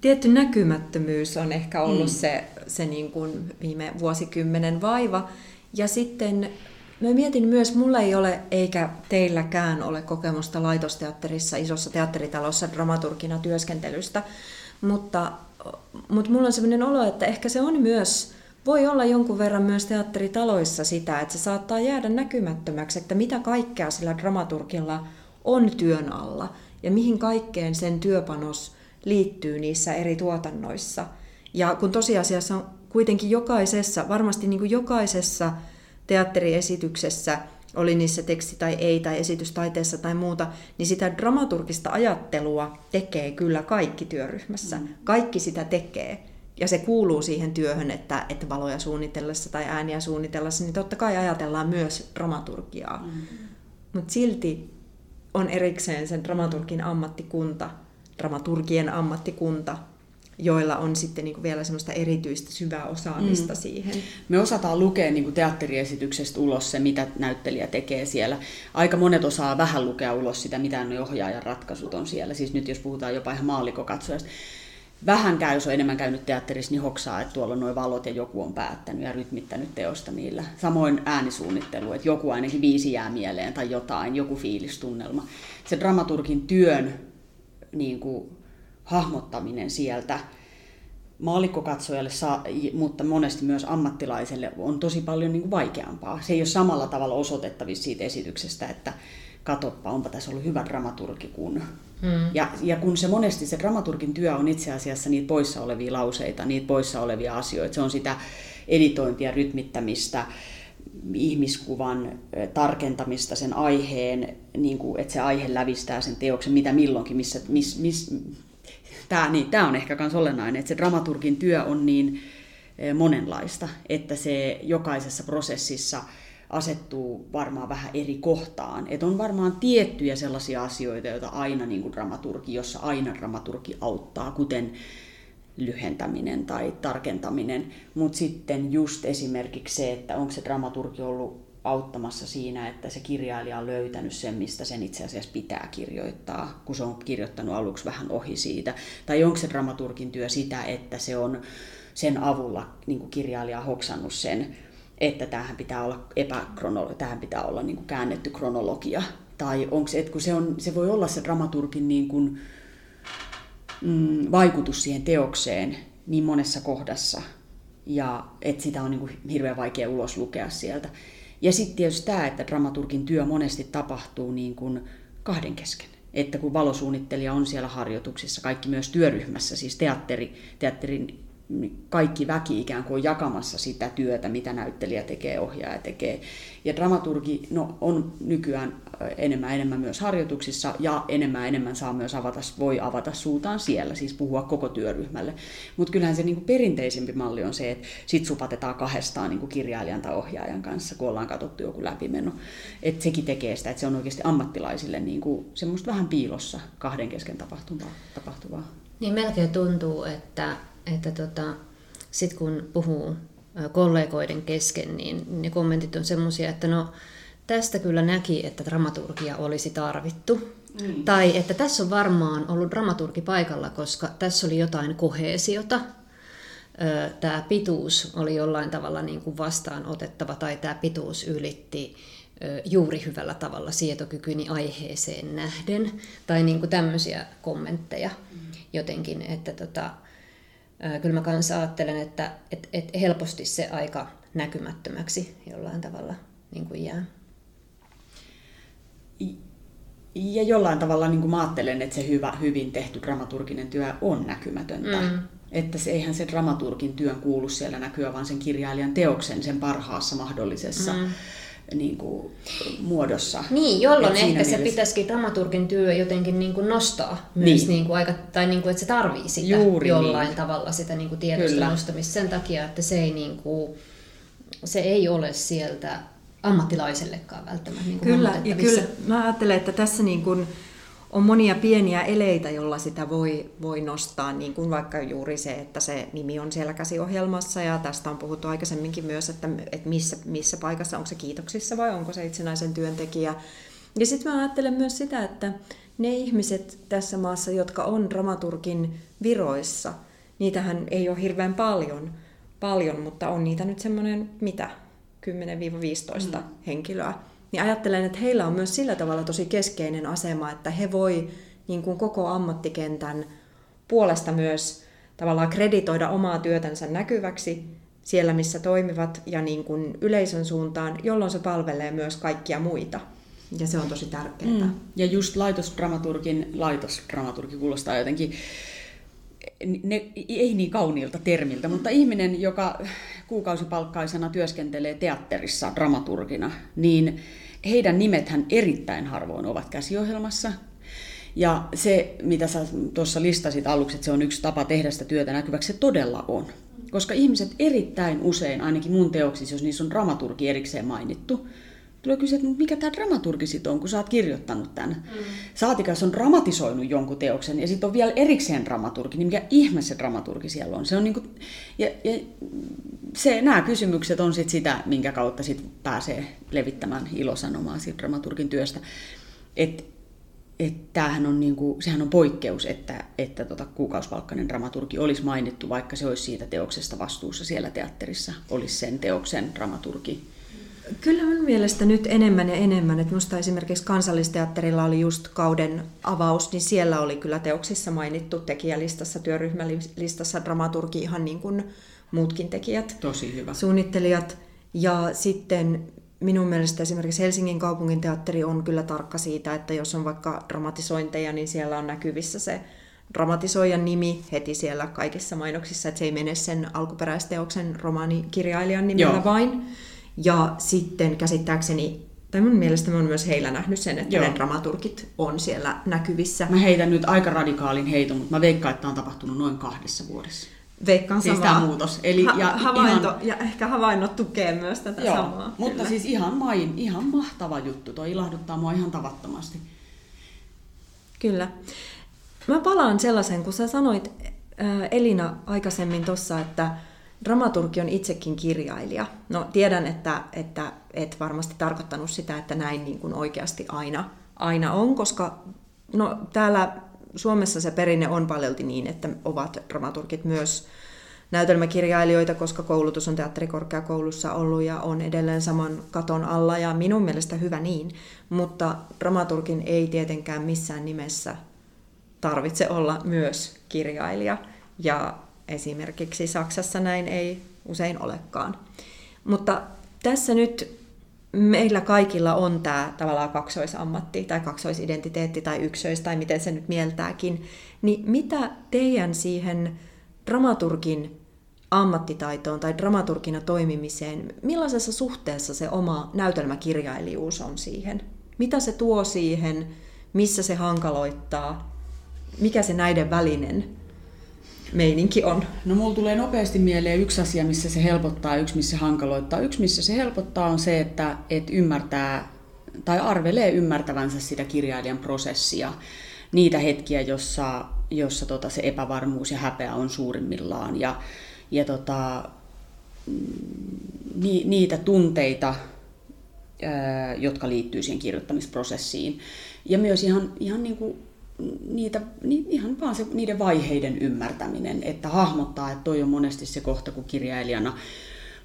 tietty näkymättömyys on ehkä ollut mm. se, se niin kuin viime vuosikymmenen vaiva. Ja sitten Mä mietin myös, mulla ei ole eikä teilläkään ole kokemusta laitosteatterissa, isossa teatteritalossa dramaturgina työskentelystä, mutta, mutta mulla on sellainen olo, että ehkä se on myös, voi olla jonkun verran myös teatteritaloissa sitä, että se saattaa jäädä näkymättömäksi, että mitä kaikkea sillä dramaturgilla on työn alla ja mihin kaikkeen sen työpanos liittyy niissä eri tuotannoissa. Ja kun tosiasiassa on kuitenkin jokaisessa, varmasti niin kuin jokaisessa teatteriesityksessä, oli niissä teksti tai ei, tai esitystaiteessa tai muuta, niin sitä dramaturgista ajattelua tekee kyllä kaikki työryhmässä. Mm. Kaikki sitä tekee. Ja se kuuluu siihen työhön, että, että valoja suunnitellessa tai ääniä suunnitellessa, niin totta kai ajatellaan myös dramaturgiaa. Mm. Mutta silti on erikseen sen dramaturgin ammattikunta, dramaturgien ammattikunta, joilla on sitten niin kuin vielä semmoista erityistä syvää osaamista mm. siihen. Me osataan lukea niin kuin teatteriesityksestä ulos se, mitä näyttelijä tekee siellä. Aika monet osaa vähän lukea ulos sitä, mitä ne ohjaajan ratkaisut on siellä. Siis nyt jos puhutaan jopa ihan maalikokatsojasta. Vähän käy, jos on enemmän käynyt teatterissa, niin hoksaa, että tuolla on nuo valot ja joku on päättänyt ja rytmittänyt teosta niillä. Samoin äänisuunnittelu, että joku ainakin viisi jää mieleen tai jotain, joku fiilistunnelma. Se dramaturgin työn niin kuin, hahmottaminen sieltä maallikkokatsojalle, mutta monesti myös ammattilaiselle on tosi paljon niin kuin vaikeampaa. Se ei ole samalla tavalla osoitettavissa siitä esityksestä, että katoppa, onpa tässä ollut hyvä dramaturgi kun. Hmm. Ja, ja kun se monesti se dramaturgin työ on itse asiassa niitä poissa olevia lauseita, niitä poissa olevia asioita, se on sitä editointia, rytmittämistä, ihmiskuvan tarkentamista, sen aiheen, niin kuin, että se aihe lävistää sen teoksen, mitä milloinkin, missä, miss, miss, tämä, niin, tämä on ehkä myös olennainen, että se dramaturgin työ on niin e, monenlaista, että se jokaisessa prosessissa asettuu varmaan vähän eri kohtaan. Että on varmaan tiettyjä sellaisia asioita, joita aina niin kuin dramaturgi, jossa aina dramaturgi auttaa, kuten lyhentäminen tai tarkentaminen, mutta sitten just esimerkiksi se, että onko se dramaturgi ollut auttamassa siinä, että se kirjailija on löytänyt sen, mistä sen itse asiassa pitää kirjoittaa, kun se on kirjoittanut aluksi vähän ohi siitä. Tai onko se dramaturgin työ sitä, että se on sen avulla niin kirjailija hoksannut sen, että tähän pitää olla epäkrono, tähän pitää olla niin käännetty kronologia. Tai onko se, että kun se, on, se voi olla se dramaturgin niin kuin, mm, vaikutus siihen teokseen niin monessa kohdassa, ja että sitä on niin kuin hirveän vaikea ulos lukea sieltä. Ja sitten tietysti tämä, että dramaturgin työ monesti tapahtuu niin kuin kahden kesken. Että kun valosuunnittelija on siellä harjoituksissa, kaikki myös työryhmässä, siis teatteri, teatterin kaikki väki ikään kuin jakamassa sitä työtä, mitä näyttelijä tekee, ohjaaja tekee. Ja dramaturgi no, on nykyään enemmän enemmän myös harjoituksissa ja enemmän enemmän saa myös avata, voi avata suutaan siellä, siis puhua koko työryhmälle. Mutta kyllähän se niinku perinteisempi malli on se, että sit supatetaan kahdestaan niinku kirjailijan tai ohjaajan kanssa, kun ollaan katsottu joku läpimeno. Et sekin tekee sitä, että se on oikeasti ammattilaisille niinku semmoista vähän piilossa kahden kesken tapahtuvaa. tapahtuvaa. Niin melkein tuntuu, että että tota, sitten kun puhuu kollegoiden kesken, niin ne kommentit on semmoisia, että no tästä kyllä näki, että dramaturgia olisi tarvittu. Mm. Tai että tässä on varmaan ollut dramaturgi paikalla, koska tässä oli jotain kohesiota. Tämä pituus oli jollain tavalla niin kuin vastaanotettava tai tämä pituus ylitti juuri hyvällä tavalla sietokykyni aiheeseen nähden. Tai niin kuin tämmöisiä kommentteja mm. jotenkin, että tota, kyllä mä kanssa ajattelen, että et, et helposti se aika näkymättömäksi jollain tavalla niin kuin jää. ja jollain tavalla niin kuin mä ajattelen, että se hyvä, hyvin tehty dramaturginen työ on näkymätöntä. Mm. Että se, eihän se dramaturgin työn kuulu siellä näkyä, vaan sen kirjailijan teoksen sen parhaassa mahdollisessa mm niin kuin, muodossa. Niin, jolloin ehkä mielessä... se pitäisikin dramaturgin työ jotenkin niin kuin nostaa myös, niin. Niin kuin aika, tai niin kuin, että se tarvii sitä Juuri jollain niin. tavalla sitä niin kuin tiedosta Kyllä. nostamista sen takia, että se ei, niin kuin, se ei ole sieltä ammattilaisellekaan välttämättä. Niin kyllä, ja kyllä mä ajattelen, että tässä niin kuin, on monia pieniä eleitä, joilla sitä voi, voi nostaa, niin kuin vaikka juuri se, että se nimi on siellä käsiohjelmassa, ja tästä on puhuttu aikaisemminkin myös, että, että missä, missä paikassa, onko se kiitoksissa vai onko se itsenäisen työntekijä. Ja sitten mä ajattelen myös sitä, että ne ihmiset tässä maassa, jotka on dramaturgin viroissa, niitähän ei ole hirveän paljon, paljon mutta on niitä nyt semmoinen, mitä, 10-15 mm. henkilöä niin ajattelen, että heillä on myös sillä tavalla tosi keskeinen asema, että he voi niin kuin koko ammattikentän puolesta myös tavallaan kreditoida omaa työtänsä näkyväksi siellä, missä toimivat ja niin kuin yleisön suuntaan, jolloin se palvelee myös kaikkia muita. Ja se on tosi tärkeää. Mm. Ja just laitosdramaturgin, laitosdramaturgi kuulostaa jotenkin ne, ei niin kauniilta termiltä, mutta ihminen, joka kuukausipalkkaisena työskentelee teatterissa dramaturgina, niin heidän nimethän erittäin harvoin ovat käsiohjelmassa. Ja se, mitä sä tuossa listasit aluksi, että se on yksi tapa tehdä sitä työtä näkyväksi, se todella on. Koska ihmiset erittäin usein, ainakin mun teoksissa, jos niissä on dramaturgi erikseen mainittu, tulee kysyä, että mikä tämä dramaturgi sitten on, kun sä oot kirjoittanut tämän. Mm. Saatika, on dramatisoinut jonkun teoksen ja sitten on vielä erikseen dramaturgi, niin mikä ihme se dramaturgi siellä on. Se on niinku, ja, ja se, nämä kysymykset on sit sitä, minkä kautta sit pääsee levittämään ilosanomaa siitä dramaturgin työstä. Et, et tämähän on niinku, sehän on poikkeus, että, että tota kuukausipalkkainen dramaturgi olisi mainittu, vaikka se olisi siitä teoksesta vastuussa siellä teatterissa, olisi sen teoksen dramaturgi Kyllä mun mielestä nyt enemmän ja enemmän, että minusta esimerkiksi kansallisteatterilla oli just kauden avaus, niin siellä oli kyllä teoksissa mainittu tekijälistassa, työryhmälistassa dramaturgi ihan niin kuin muutkin tekijät. Tosi hyvä. Suunnittelijat. Ja sitten minun mielestä esimerkiksi Helsingin kaupungin teatteri on kyllä tarkka siitä, että jos on vaikka dramatisointeja, niin siellä on näkyvissä se dramatisoijan nimi heti siellä kaikissa mainoksissa, että se ei mene sen alkuperäisteoksen romaanikirjailijan nimellä Joo. vain. Ja sitten käsittääkseni, tai mun mielestä mä oon myös heillä nähnyt sen, että Joo. ne dramaturgit on siellä näkyvissä. Mä heitän nyt aika radikaalin heiton, mutta mä veikkaan, että on tapahtunut noin kahdessa vuodessa. Veikkaan siis samaa. Tämä muutos. Eli, ha- ja, havainto, ihan... ja ehkä havainnot tukee myös tätä Joo, samaa. Mutta kyllä. siis ihan, main, ihan mahtava juttu. Toi ilahduttaa mua ihan tavattomasti. Kyllä. Mä palaan sellaisen, kun sä sanoit Elina aikaisemmin tuossa, että dramaturgi on itsekin kirjailija. No tiedän, että, että et varmasti tarkoittanut sitä, että näin niin kuin oikeasti aina, aina on, koska no, täällä Suomessa se perinne on paljolti niin, että ovat dramaturgit myös näytelmäkirjailijoita, koska koulutus on teatterikorkeakoulussa ollut ja on edelleen saman katon alla ja minun mielestä hyvä niin, mutta dramaturgin ei tietenkään missään nimessä tarvitse olla myös kirjailija ja Esimerkiksi Saksassa näin ei usein olekaan. Mutta tässä nyt meillä kaikilla on tämä tavallaan kaksoisammatti tai kaksoisidentiteetti tai yksilöis tai miten se nyt mieltääkin. Niin mitä teidän siihen dramaturgin ammattitaitoon tai dramaturgina toimimiseen, millaisessa suhteessa se oma näytelmäkirjailijuus on siihen? Mitä se tuo siihen, missä se hankaloittaa, mikä se näiden välinen meininki on? No mulla tulee nopeasti mieleen yksi asia, missä se helpottaa, yksi missä se hankaloittaa. Yksi missä se helpottaa on se, että et ymmärtää tai arvelee ymmärtävänsä sitä kirjailijan prosessia. Niitä hetkiä, jossa, jossa tota se epävarmuus ja häpeä on suurimmillaan. Ja, ja tota, ni, niitä tunteita, jotka liittyy siihen kirjoittamisprosessiin. Ja myös ihan, ihan niin kuin niitä, ni, ihan vaan se, niiden vaiheiden ymmärtäminen, että hahmottaa, että toi on monesti se kohta, kun kirjailijana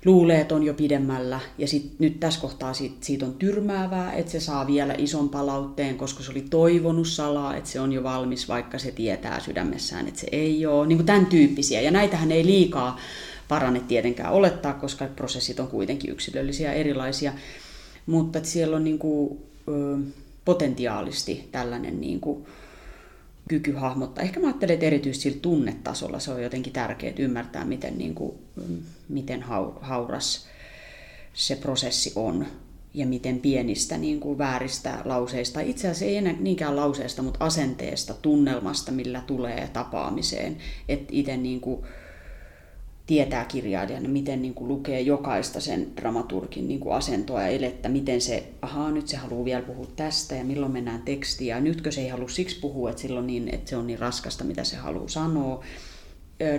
luulee, että on jo pidemmällä, ja sit, nyt tässä kohtaa siitä, siitä on tyrmäävää, että se saa vielä ison palautteen, koska se oli toivonut salaa, että se on jo valmis, vaikka se tietää sydämessään, että se ei ole. Niin kuin tämän tyyppisiä, ja näitähän ei liikaa parane tietenkään olettaa, koska prosessit on kuitenkin yksilöllisiä erilaisia, mutta siellä on niin kuin, potentiaalisti tällainen niin kuin, kyky hahmottaa. Ehkä mä ajattelen, että erityisesti sillä tunnetasolla se on jotenkin tärkeää ymmärtää, miten, niin kuin, miten hauras se prosessi on ja miten pienistä niin kuin vääristä lauseista, itse asiassa ei enää niinkään lauseesta, mutta asenteesta, tunnelmasta, millä tulee tapaamiseen. Että itse niin kuin tietää kirjailijana, miten niin kuin lukee jokaista sen dramaturgin niin kuin asentoa ja elettä, miten se, ahaa, nyt se haluaa vielä puhua tästä ja milloin mennään tekstiin ja nytkö se ei halua siksi puhua, että, silloin niin, että se on niin raskasta, mitä se haluaa sanoa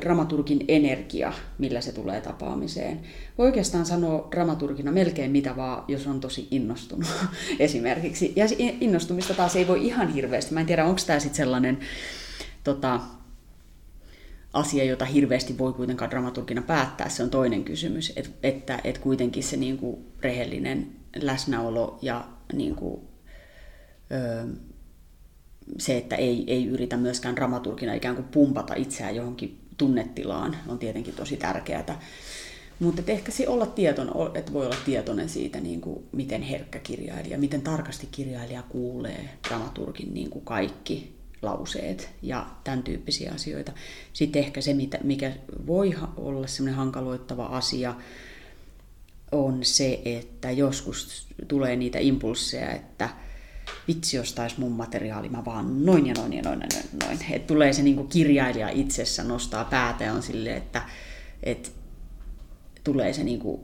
dramaturgin energia, millä se tulee tapaamiseen. Voi oikeastaan sanoa dramaturgina melkein mitä vaan, jos on tosi innostunut esimerkiksi. Ja innostumista taas ei voi ihan hirveästi. Mä en tiedä, onko tämä sitten sellainen tota, asia, jota hirveästi voi kuitenkaan dramaturgina päättää. Se on toinen kysymys, Et, että et kuitenkin se niinku rehellinen läsnäolo ja niinku, ö, se, että ei, ei yritä myöskään dramaturgina ikään kuin pumpata itseään johonkin tunnetilaan on tietenkin tosi tärkeää. Mutta ehkä se olla tieton, että voi olla tietoinen siitä, niin kuin, miten herkkä kirjailija, miten tarkasti kirjailija kuulee dramaturgin niin kuin kaikki lauseet ja tämän tyyppisiä asioita. Sitten ehkä se, mikä voi olla semmoinen hankaloittava asia, on se, että joskus tulee niitä impulsseja, että – vitsi, jos taisi mun materiaali, mä vaan noin ja noin ja noin ja noin. noin. Et tulee se niin kirjailija itsessä nostaa päätä ja on silleen, että et tulee se niin kuin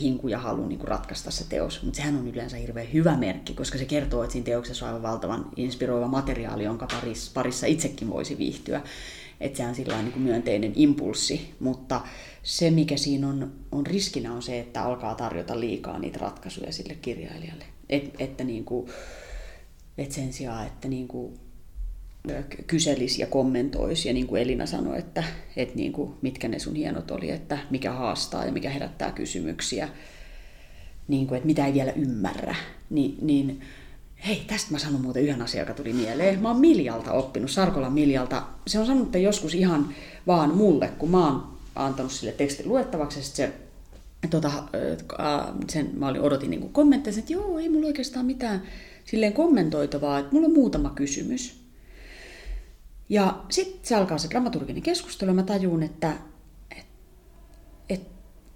hinku ja halu niin kuin ratkaista se teos. Mutta sehän on yleensä hirveän hyvä merkki, koska se kertoo, että siinä teoksessa on aivan valtavan inspiroiva materiaali, jonka parissa, parissa itsekin voisi viihtyä. Että se on sillä niin kuin myönteinen impulssi, mutta se mikä siinä on, on riskinä on se, että alkaa tarjota liikaa niitä ratkaisuja sille kirjailijalle. Et, että niin kuin, et sen sijaan, että niin kuin kyselisi ja kommentoisi. Ja niin kuin Elina sanoi, että, että niin kuin, mitkä ne sun hienot oli, että mikä haastaa ja mikä herättää kysymyksiä, niin kuin, että mitä ei vielä ymmärrä. Ni, niin hei, tästä mä sanon muuten yhden asian, joka tuli mieleen. Mä oon Miljalta oppinut, Sarkolan Miljalta. Se on sanonut että joskus ihan vaan mulle, kun mä oon antanut sille tekstin luettavaksi, ja se tota, sen mä olin, odotin niin kommentteja, että joo, ei mulla oikeastaan mitään silleen kommentoitavaa, että mulla on muutama kysymys. Ja sitten se alkaa se dramaturginen keskustelu ja mä tajun, että et, et,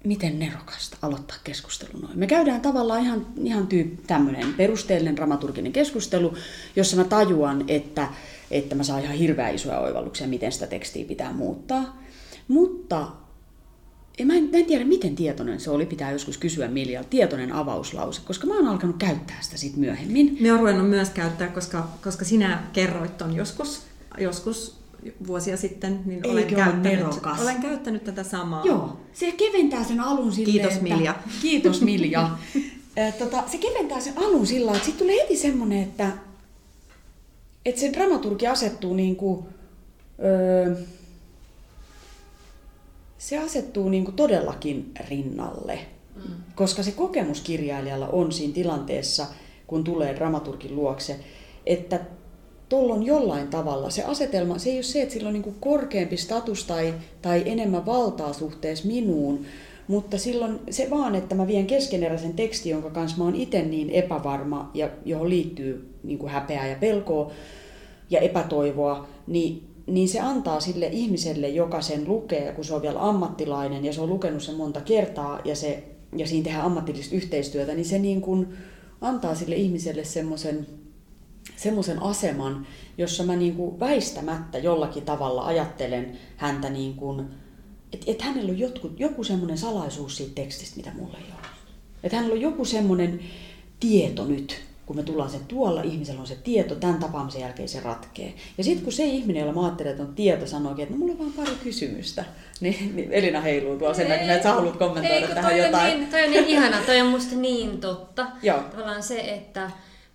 miten nerokasta aloittaa keskustelu noin. Me käydään tavallaan ihan, ihan tyyp, tämmöinen perusteellinen dramaturginen keskustelu, jossa mä tajuan, että, että mä saan ihan hirveän isoja oivalluksia, miten sitä tekstiä pitää muuttaa. Mutta ja mä en, mä en tiedä, miten tietoinen se oli, pitää joskus kysyä Miljalta, tietoinen avauslause, koska mä oon alkanut käyttää sitä sitten myöhemmin. Me on ruvennut myös käyttää, koska, koska sinä kerroit ton joskus, joskus vuosia sitten, niin olen käyttänyt, olen käyttänyt tätä samaa. Joo, se keventää sen alun silleen, Kiitos Milja. Että, kiitos Milja. tota, se keventää sen alun sillä että sitten tulee heti semmoinen, että, että se dramaturgi asettuu niin kuin, öö, se asettuu niin kuin todellakin rinnalle, mm. koska se kokemus kirjailijalla on siinä tilanteessa, kun tulee dramaturgin luokse, että tuolla on jollain tavalla. Se asetelma, se ei ole se, että sillä on niin korkeampi status tai, tai enemmän valtaa suhteessa minuun, mutta silloin se vaan, että mä vien keskeneräisen tekstin, jonka kanssa mä oon itse niin epävarma ja johon liittyy niin kuin häpeää ja pelkoa ja epätoivoa, niin niin se antaa sille ihmiselle, joka sen lukee, kun se on vielä ammattilainen ja se on lukenut sen monta kertaa ja, se, ja siinä tehdään ammatillista yhteistyötä, niin se niin kuin antaa sille ihmiselle semmoisen semmoisen aseman, jossa mä niin kuin väistämättä jollakin tavalla ajattelen häntä, niin kuin, että, että hänellä on joku, joku semmoinen salaisuus siitä tekstistä, mitä mulla ei ole. Että hänellä on joku semmoinen tieto nyt, kun me tullaan sen tuolla, ihmisellä on se tieto, tämän tapaamisen jälkeen se ratkee. Ja sitten kun se ihminen, jolla mä ajattelen, että on tieto, sanookin, että no mulla on vaan pari kysymystä, niin, niin Elina heiluu tuolla sen näköinen, että sä haluat kommentoida ei, tähän toi jotain. On niin, toi on niin ihana, toi on musta niin totta. Joo. Tavallaan se, että,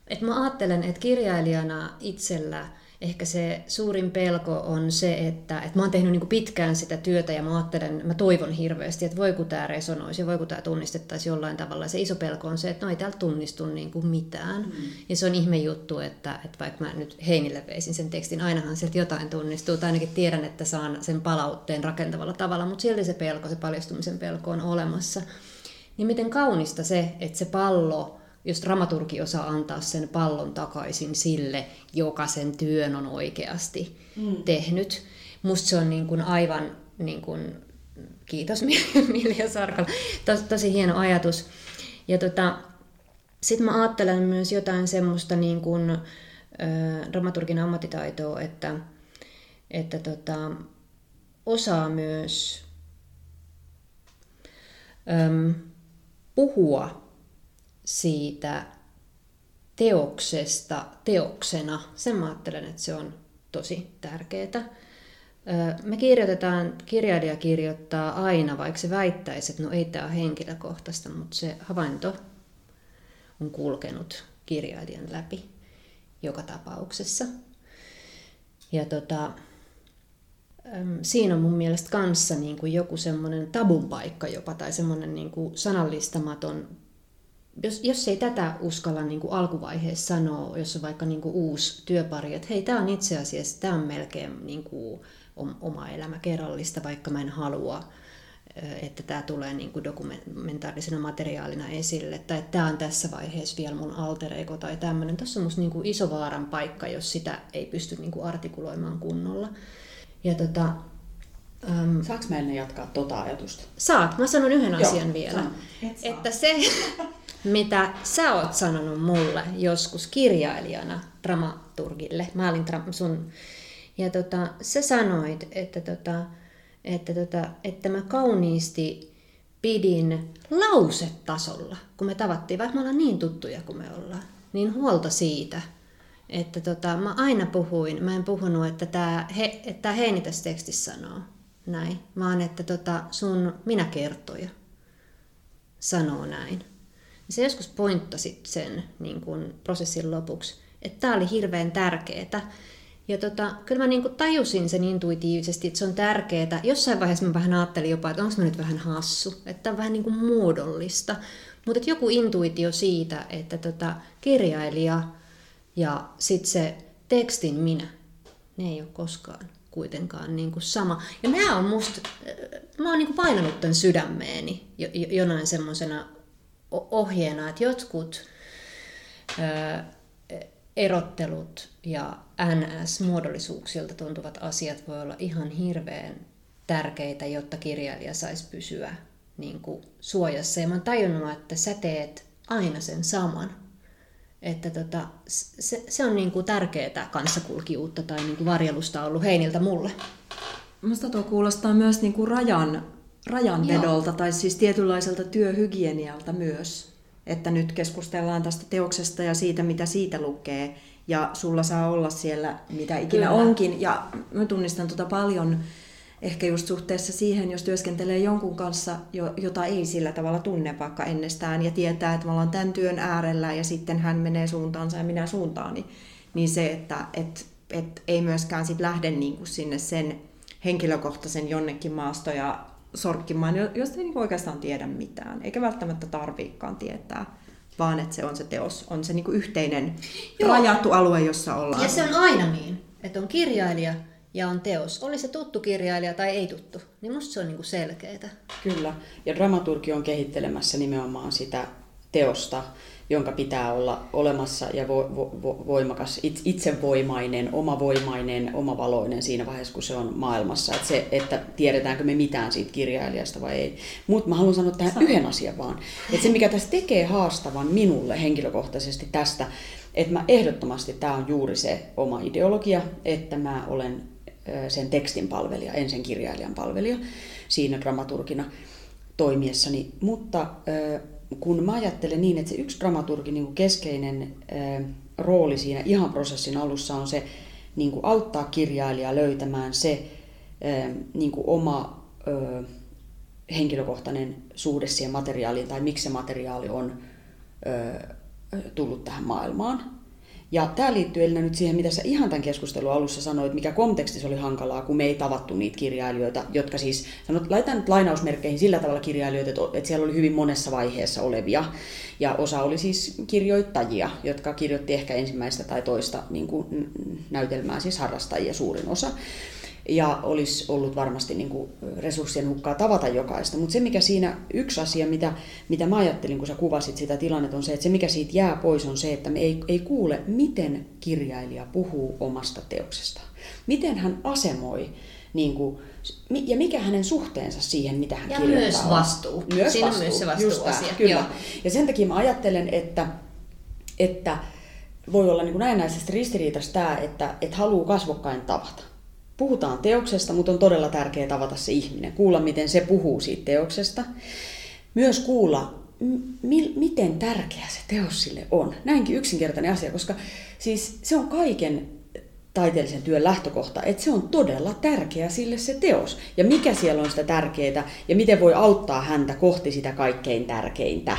että mä ajattelen, että kirjailijana itsellä – ehkä se suurin pelko on se, että, että mä oon tehnyt niin pitkään sitä työtä ja mä ajattelen, mä toivon hirveästi, että voi kun tämä resonoisi ja voi kun tämä tunnistettaisiin jollain tavalla. Se iso pelko on se, että no ei täältä tunnistu niin kuin mitään. Mm. Ja se on ihme juttu, että, että vaikka mä nyt Heinille veisin sen tekstin, ainahan sieltä jotain tunnistuu, tai ainakin tiedän, että saan sen palautteen rakentavalla tavalla, mutta silti se pelko, se paljastumisen pelko on olemassa. Niin miten kaunista se, että se pallo jos dramaturgi osaa antaa sen pallon takaisin sille, joka sen työn on oikeasti mm. tehnyt. Musta se on niin kuin aivan, niin kuin, kiitos Milja Sarkala, Tos, tosi hieno ajatus. Ja tota, sitten mä ajattelen myös jotain semmoista niin kuin, äh, dramaturgin ammattitaitoa, että, että tota, osaa myös äm, puhua siitä teoksesta teoksena. Sen mä ajattelen, että se on tosi tärkeää. Me kirjoitetaan, kirjailija kirjoittaa aina, vaikka se väittäisi, että no ei tämä ole henkilökohtaista, mutta se havainto on kulkenut kirjailijan läpi joka tapauksessa. Ja tota, siinä on mun mielestä kanssa niin kuin joku semmoinen tabun paikka jopa tai semmoinen niin kuin sanallistamaton, jos, jos ei tätä uskalla niin kuin alkuvaiheessa sanoa, jos on vaikka niin kuin uusi työpari, että hei, tämä on itse asiassa, tämä on melkein niin kuin oma elämä kerrallista, vaikka mä en halua, että tämä tulee niin kuin dokumentaarisena materiaalina esille, tai että tämä on tässä vaiheessa vielä mun alter ego tai tämmöinen. Tuossa on musta niin kuin iso vaaran paikka, jos sitä ei pysty niin kuin artikuloimaan kunnolla. Ja tota, Um, Saanko mä ennen jatkaa tota ajatusta? Saat. Mä sanon yhden Joo, asian vielä. Että se, mitä sä oot sanonut mulle joskus kirjailijana dramaturgille, mä olin dra- sun, ja tota, sä sanoit, että, tota, että, tota, että mä kauniisti pidin lausetasolla, kun me tavattiin, vaikka me ollaan niin tuttuja kuin me ollaan, niin huolta siitä, että tota, mä aina puhuin, mä en puhunut, että tämä he, että Heini tässä tekstissä sanoo näin, vaan että tota, sun minä kertoja sanoo näin. Se joskus pointtasi sen niin kun prosessin lopuksi, että tämä oli hirveän tärkeää. Ja tota, kyllä mä niin tajusin sen intuitiivisesti, että se on tärkeää. Jossain vaiheessa mä vähän ajattelin jopa, että onko mä nyt vähän hassu, että on vähän niin kuin muodollista. Mutta joku intuitio siitä, että tota, kirjailija ja sitten se tekstin minä, ne ei ole koskaan kuitenkaan niin kuin sama. Ja mä oon musta, mä oon niin kuin painanut tämän sydämeeni jo, jo, jonain semmoisena ohjeena, että jotkut ää, erottelut ja NS-muodollisuuksilta tuntuvat asiat voi olla ihan hirveän tärkeitä, jotta kirjailija saisi pysyä niin kuin suojassa. Ja mä oon tajunnut, että sä teet aina sen saman että tota, se, se on niin kuin tärkeää kanssakulkijuutta tai niin kuin varjelusta ollut Heiniltä mulle. Minusta tuo kuulostaa myös niin kuin rajan, rajanvedolta Joo. tai siis tietynlaiselta työhygienialta myös. Että nyt keskustellaan tästä teoksesta ja siitä, mitä siitä lukee. Ja sulla saa olla siellä, mitä ikinä Kyllä. onkin. Ja mä tunnistan tuota paljon ehkä just suhteessa siihen, jos työskentelee jonkun kanssa, jota ei sillä tavalla tunne vaikka ennestään ja tietää, että me ollaan tämän työn äärellä ja sitten hän menee suuntaansa ja minä suuntaani, niin se, että et, et ei myöskään sit lähde niin kuin sinne sen henkilökohtaisen jonnekin maastoja sorkkimaan, jos ei niin oikeastaan tiedä mitään, eikä välttämättä tarviikaan tietää vaan että se on se teos, on se niin kuin yhteinen Joo. rajattu alue, jossa ollaan. Ja se on aina niin, että on kirjailija, ja on teos. Oli se tuttu kirjailija tai ei tuttu, niin musta se on niinku selkeää. Kyllä, ja dramaturgi on kehittelemässä nimenomaan sitä teosta, jonka pitää olla olemassa ja vo, vo, voimakas, itsevoimainen, omavoimainen, omavaloinen siinä vaiheessa, kun se on maailmassa. Että, se, että tiedetäänkö me mitään siitä kirjailijasta vai ei. Mutta mä haluan sanoa tähän Sano. yhden asian vaan. Että se, mikä tässä tekee haastavan minulle henkilökohtaisesti tästä, että mä ehdottomasti tämä on juuri se oma ideologia, että mä olen sen tekstin palvelija, en sen kirjailijan palvelija siinä dramaturgina toimiessani. Mutta kun mä ajattelen niin, että se yksi dramaturgin niin keskeinen rooli siinä ihan prosessin alussa on se niin kuin auttaa kirjailijaa löytämään se niin kuin oma henkilökohtainen suhde siihen materiaaliin tai miksi se materiaali on tullut tähän maailmaan. Ja tämä liittyy Elina nyt siihen, mitä sä ihan tämän keskustelun alussa sanoit, mikä kontekstissa oli hankalaa, kun me ei tavattu niitä kirjailijoita, jotka siis, sanot, laitan nyt lainausmerkkeihin sillä tavalla kirjailijoita, että siellä oli hyvin monessa vaiheessa olevia. Ja osa oli siis kirjoittajia, jotka kirjoitti ehkä ensimmäistä tai toista niin kuin näytelmää, siis harrastajia suurin osa. Ja olisi ollut varmasti niin kuin resurssien hukkaa tavata jokaista. Mutta se, mikä siinä, yksi asia, mitä, mitä mä ajattelin, kun sä kuvasit sitä tilannetta, on se, että se, mikä siitä jää pois, on se, että me ei, ei kuule, miten kirjailija puhuu omasta teoksestaan. Miten hän asemoi niin kuin, ja mikä hänen suhteensa siihen, mitä hän ja kirjoittaa. myös vastuu. Myös Siinä vastuu. on myös se vastuuasia. tämä, kyllä. Joo. Ja sen takia mä ajattelen, että, että voi olla niin kuin näennäisesti ristiriitaista tämä, että, että haluaa kasvokkain tavata. Puhutaan teoksesta, mutta on todella tärkeää tavata se ihminen, kuulla miten se puhuu siitä teoksesta. Myös kuulla, mi- miten tärkeä se teos sille on. Näinkin yksinkertainen asia, koska siis se on kaiken taiteellisen työn lähtökohta, että se on todella tärkeä sille se teos. Ja mikä siellä on sitä tärkeää ja miten voi auttaa häntä kohti sitä kaikkein tärkeintä.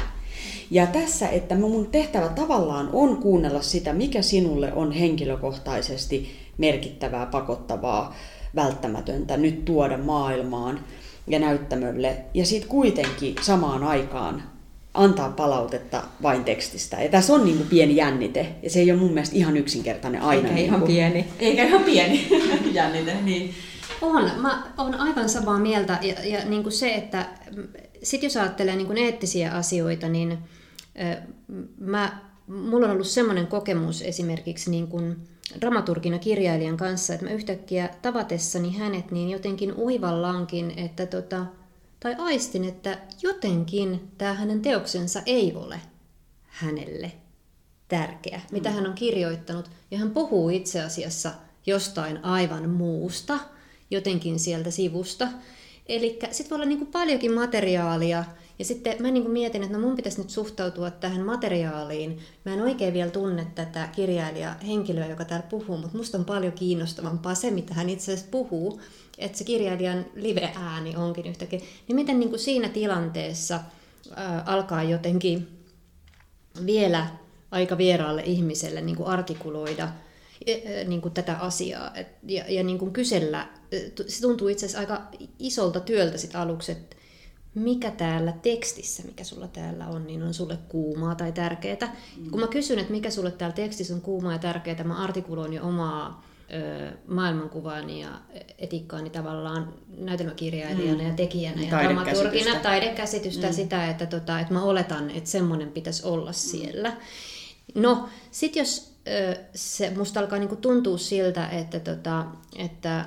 Ja tässä, että mun tehtävä tavallaan on kuunnella sitä, mikä sinulle on henkilökohtaisesti merkittävää, pakottavaa, välttämätöntä nyt tuoda maailmaan ja näyttämölle. Ja sitten kuitenkin samaan aikaan antaa palautetta vain tekstistä. Ja tässä on niin kuin pieni jännite, ja se ei ole mun mielestä ihan yksinkertainen aina. Eikä niin ihan kuin, pieni. Eikä ihan pieni jännite, niin. On, mä olen aivan samaa mieltä. Ja, ja niin kuin se, että sit jos ajattelee niin kuin eettisiä asioita, niin mä, mulla on ollut semmoinen kokemus esimerkiksi niin kuin dramaturgina kirjailijan kanssa, että mä yhtäkkiä tavatessani hänet niin jotenkin uivallankin, että tota, tai aistin, että jotenkin tämä hänen teoksensa ei ole hänelle tärkeä, mitä hän on kirjoittanut. Ja hän puhuu itse asiassa jostain aivan muusta, jotenkin sieltä sivusta. Eli sitten voi olla niin kuin paljonkin materiaalia, ja sitten mä niin mietin, että no mun pitäisi nyt suhtautua tähän materiaaliin. Mä en oikein vielä tunne tätä kirjailijaa henkilöä, joka täällä puhuu, mutta musta on paljon kiinnostavampaa se, mitä hän itse asiassa puhuu, että se kirjailijan live-ääni onkin yhtäkkiä. Niin miten niin kuin siinä tilanteessa ää, alkaa jotenkin vielä aika vieraalle ihmiselle niin kuin artikuloida niin kuin tätä asiaa Et, ja, ja niin kuin kysellä. Se tuntuu itse asiassa aika isolta työltä sit aluksi, että mikä täällä tekstissä, mikä sulla täällä on, niin on sulle kuumaa tai tärkeää. Mm. Kun mä kysyn, että mikä sulle täällä tekstissä on kuumaa ja tärkeää, mä artikuloin jo omaa ö, maailmankuvaani ja etiikkaani tavallaan näytelmäkirjailijana mm. ja tekijänä ja dramaturgina, taidekäsitystä, mm. sitä, että, tota, että mä oletan, että semmoinen pitäisi olla siellä. Mm. No, sit jos ö, se musta alkaa niinku tuntua siltä, että, tota, että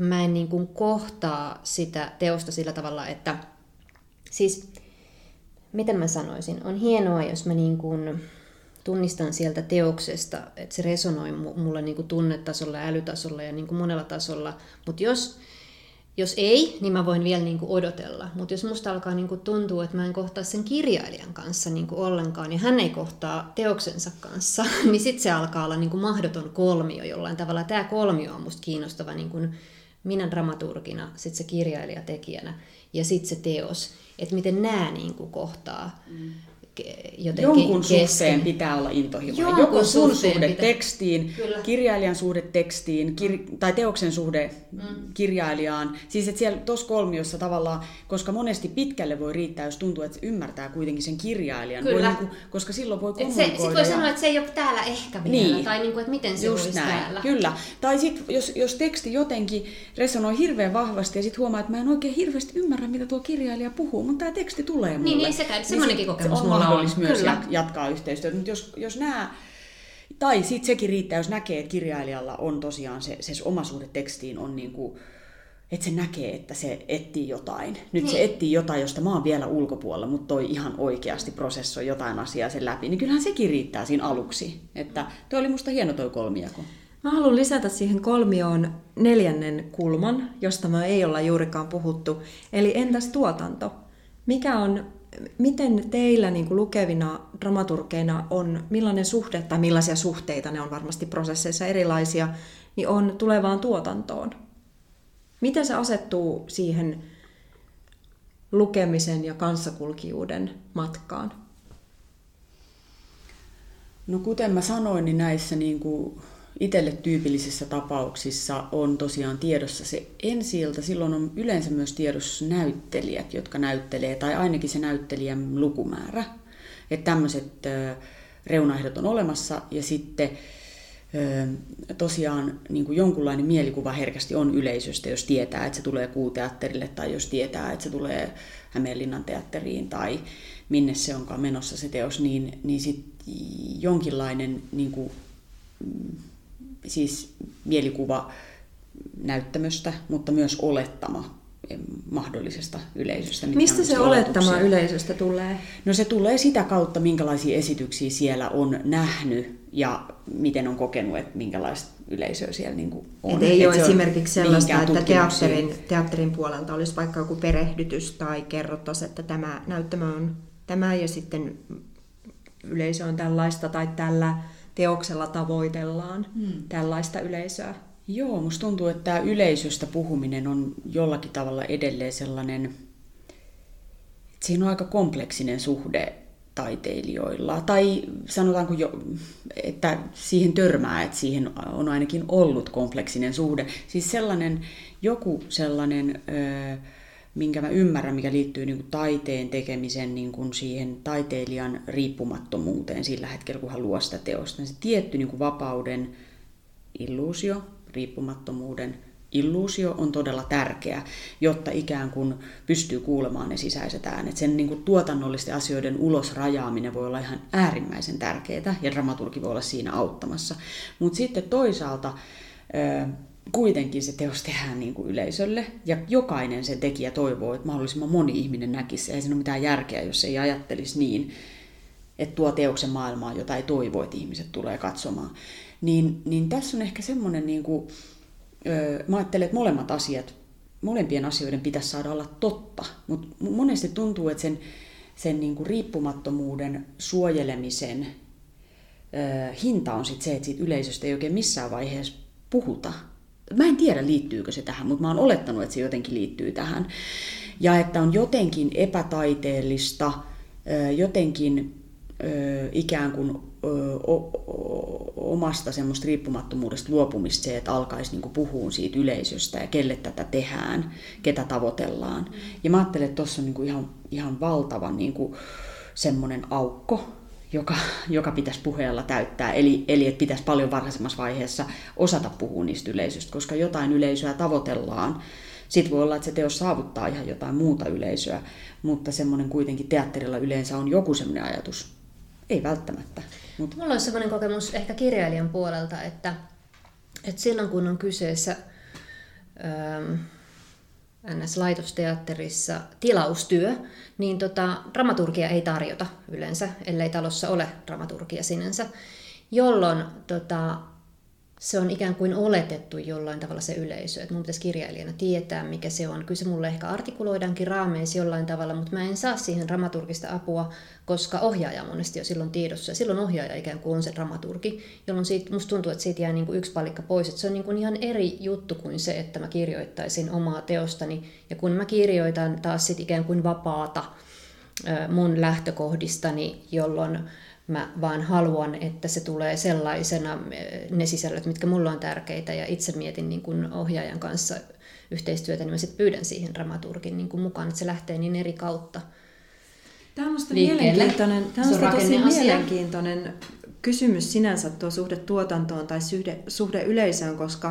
mä en niinku kohtaa sitä teosta sillä tavalla, että siis miten mä sanoisin, on hienoa, jos mä niin kuin tunnistan sieltä teoksesta, että se resonoi mulle niin kuin tunnetasolla älytasolla ja niin kuin monella tasolla. Mutta jos, jos ei, niin mä voin vielä niin kuin odotella. Mutta jos musta alkaa niin kuin tuntua, että mä en kohtaa sen kirjailijan kanssa niin kuin ollenkaan, ja hän ei kohtaa teoksensa kanssa, niin sitten se alkaa olla niin kuin mahdoton kolmio jollain tavalla. Tämä kolmio on musta kiinnostava niin kuin minä dramaturgina, sitten se kirjailija tekijänä ja sitten se teos. Että miten nämä niin kuin kohtaa. Mm jotenkin Jonkun kesken. suhteen pitää olla intohimoinen. Jonkun Joko sun suhde pitää. tekstiin, Kyllä. kirjailijan suhde tekstiin, kir- tai teoksen suhde mm. kirjailijaan. Siis että siellä tuossa kolmiossa tavallaan, koska monesti pitkälle voi riittää, jos tuntuu, että ymmärtää kuitenkin sen kirjailijan. Kyllä. Voi niinku, koska silloin voi kommunikoida. Sitten voi ja... sanoa, että se ei ole täällä ehkä vielä, niin. tai niinku, että miten se Just olisi näin. täällä. Kyllä. Tai sitten jos, jos teksti jotenkin resonoi hirveän vahvasti, ja sitten huomaa, että mä en oikein hirveästi ymmärrä, mitä tuo kirjailija puhuu, mutta tämä teksti tulee mulle. Niin, niin sekä, niin semmoinenkin kokemus mulla mahdollisuus myös Kyllä. jatkaa yhteistyötä. Mutta jos, jos nämä, tai sitten sekin riittää, jos näkee, että kirjailijalla on tosiaan se, se oma suhde tekstiin on niin kuin, että se näkee, että se etsii jotain. Nyt niin. se etsii jotain, josta mä oon vielä ulkopuolella, mutta toi ihan oikeasti prosessoi jotain asiaa sen läpi. Niin kyllähän sekin riittää siinä aluksi. Että toi oli musta hieno toi kolmiako. Mä haluan lisätä siihen kolmioon neljännen kulman, josta me ei olla juurikaan puhuttu. Eli entäs tuotanto? Mikä on miten teillä niin kuin lukevina dramaturgeina on, millainen suhde tai millaisia suhteita, ne on varmasti prosesseissa erilaisia, niin on tulevaan tuotantoon? Miten se asettuu siihen lukemisen ja kanssakulkijuuden matkaan? No kuten mä sanoin, niin näissä niin kuin itselle tyypillisissä tapauksissa on tosiaan tiedossa se ensi silloin on yleensä myös tiedossa näyttelijät, jotka näyttelee, tai ainakin se näyttelijän lukumäärä. Että tämmöiset reunaehdot on olemassa, ja sitten tosiaan niin kuin jonkunlainen mielikuva herkästi on yleisöstä, jos tietää, että se tulee kuuteatterille tai jos tietää, että se tulee Hämeenlinnan teatteriin tai minne se onkaan menossa se teos, niin, niin sit jonkinlainen niin kuin, mm, siis mielikuva näyttämöstä, mutta myös olettama mahdollisesta yleisöstä. Mistä se olettama yleisöstä tulee? No se tulee sitä kautta, minkälaisia esityksiä siellä on nähnyt ja miten on kokenut, että minkälaista yleisöä siellä niin kuin on. Et ei Et ole esimerkiksi sellaista, että teatterin, teatterin puolelta olisi vaikka joku perehdytys tai kerrottaisiin, että tämä näyttämö on tämä ja sitten yleisö on tällaista tai tällä teoksella tavoitellaan hmm. tällaista yleisöä. Joo, musta tuntuu, että tämä yleisöstä puhuminen on jollakin tavalla edelleen sellainen, että siinä on aika kompleksinen suhde taiteilijoilla. Tai sanotaanko jo, että siihen törmää, että siihen on ainakin ollut kompleksinen suhde. Siis sellainen, joku sellainen, minkä mä ymmärrän, mikä liittyy niin kuin taiteen tekemisen niin kuin siihen taiteilijan riippumattomuuteen sillä hetkellä, kun hän luo sitä teosta. Se tietty niin kuin vapauden illuusio, riippumattomuuden illuusio on todella tärkeä, jotta ikään kuin pystyy kuulemaan ne sisäiset äänet. Sen niin kuin tuotannollisten asioiden ulos rajaaminen voi olla ihan äärimmäisen tärkeää ja dramaturgi voi olla siinä auttamassa. Mutta sitten toisaalta kuitenkin se teos tehdään niin kuin yleisölle ja jokainen sen tekijä toivoo, että mahdollisimman moni ihminen näkisi. Ei siinä ole mitään järkeä, jos ei ajattelisi niin, että tuo teoksen maailmaa, jota ei toivo, että ihmiset tulee katsomaan. Niin, niin tässä on ehkä semmoinen, niin kuin, öö, mä ajattelen, että molemmat asiat, molempien asioiden pitäisi saada olla totta, mutta monesti tuntuu, että sen, sen niin kuin riippumattomuuden suojelemisen öö, hinta on sit se, että siitä yleisöstä ei oikein missään vaiheessa puhuta. Mä en tiedä, liittyykö se tähän, mutta mä oon olettanut, että se jotenkin liittyy tähän. Ja että on jotenkin epätaiteellista, jotenkin ikään kuin omasta semmoista riippumattomuudesta luopumista se, että alkaisi niinku puhua siitä yleisöstä ja kelle tätä tehdään, ketä tavoitellaan. Ja mä ajattelen, että tuossa on niinku ihan, ihan valtava niinku semmoinen aukko, joka, joka pitäisi puheella täyttää. Eli, eli että pitäisi paljon varhaisemmassa vaiheessa osata puhua niistä yleisöistä, koska jotain yleisöä tavoitellaan. Sitten voi olla, että se teos saavuttaa ihan jotain muuta yleisöä, mutta semmoinen kuitenkin teatterilla yleensä on joku semmoinen ajatus. Ei välttämättä. Mutta... Mulla on sellainen kokemus ehkä kirjailijan puolelta, että, että silloin kun on kyseessä ähm, NS-laitosteatterissa tilaustyö, niin tota, dramaturgia ei tarjota yleensä, ellei talossa ole dramaturgia sinänsä, jolloin tota, se on ikään kuin oletettu jollain tavalla se yleisö, että mun pitäisi kirjailijana tietää, mikä se on. Kyllä se mulle ehkä artikuloidaankin raameissa jollain tavalla, mutta mä en saa siihen dramaturgista apua, koska ohjaaja on monesti jo silloin tiedossa. Ja silloin ohjaaja ikään kuin on se dramaturgi, jolloin siitä, musta tuntuu, että siitä jää niin kuin yksi palikka pois. Että se on niin kuin ihan eri juttu kuin se, että mä kirjoittaisin omaa teostani. Ja kun mä kirjoitan taas sit ikään kuin vapaata mun lähtökohdistani, jolloin Mä vaan haluan, että se tulee sellaisena, ne sisällöt, mitkä mulla on tärkeitä, ja itse mietin niin kuin ohjaajan kanssa yhteistyötä, niin mä sitten pyydän siihen dramaturgin niin kuin mukaan, että se lähtee niin eri kautta Tämä on minusta mielenkiintoinen, tämä on, tosi mielenkiintoinen kysymys sinänsä tuo suhde tuotantoon tai suhde, suhde yleisöön, koska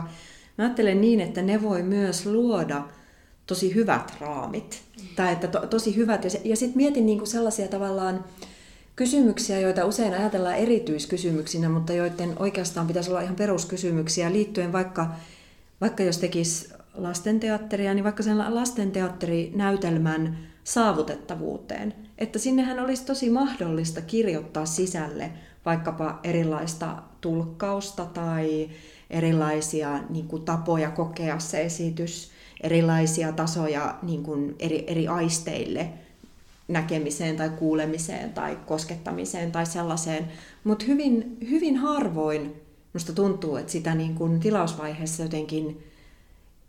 mä ajattelen niin, että ne voi myös luoda tosi hyvät raamit. Mm. Tai että to, tosi hyvät. Ja, ja sitten mietin niin sellaisia tavallaan, kysymyksiä, joita usein ajatellaan erityiskysymyksinä, mutta joiden oikeastaan pitäisi olla ihan peruskysymyksiä liittyen vaikka, vaikka jos tekisi lastenteatteria, niin vaikka sen lastenteatterinäytelmän saavutettavuuteen. Että sinnehän olisi tosi mahdollista kirjoittaa sisälle vaikkapa erilaista tulkkausta tai erilaisia niin kuin, tapoja kokea se esitys, erilaisia tasoja niin kuin, eri, eri aisteille – näkemiseen tai kuulemiseen tai koskettamiseen tai sellaiseen. Mutta hyvin, hyvin harvoin musta tuntuu, että sitä niin kun tilausvaiheessa jotenkin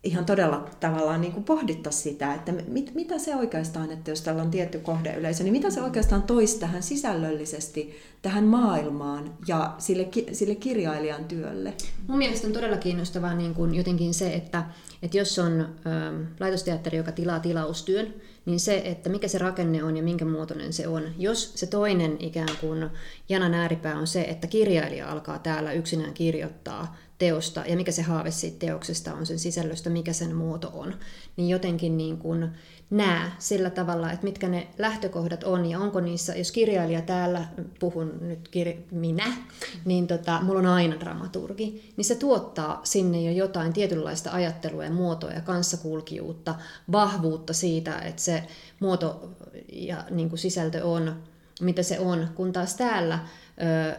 ihan todella tavallaan niin pohdittaisiin sitä, että mit, mitä se oikeastaan, että jos tällä on tietty kohdeyleisö, niin mitä se oikeastaan toisi tähän sisällöllisesti, tähän maailmaan ja sille, sille kirjailijan työlle? Mun mielestä on todella kiinnostavaa niin kuin jotenkin se, että, että jos on ö, laitosteatteri, joka tilaa tilaustyön, niin se, että mikä se rakenne on ja minkä muotoinen se on. Jos se toinen ikään kuin janan ääripää on se, että kirjailija alkaa täällä yksinään kirjoittaa teosta ja mikä se haave siitä teoksesta on, sen sisällöstä, mikä sen muoto on, niin jotenkin niin kuin näe sillä tavalla, että mitkä ne lähtökohdat on ja onko niissä, jos kirjailija täällä, puhun nyt kir- minä, niin tota, mulla on aina dramaturgi, niin se tuottaa sinne jo jotain tietynlaista ajattelua ja muotoa ja kanssakulkijuutta, vahvuutta siitä, että se muoto ja niin kuin sisältö on, mitä se on, kun taas täällä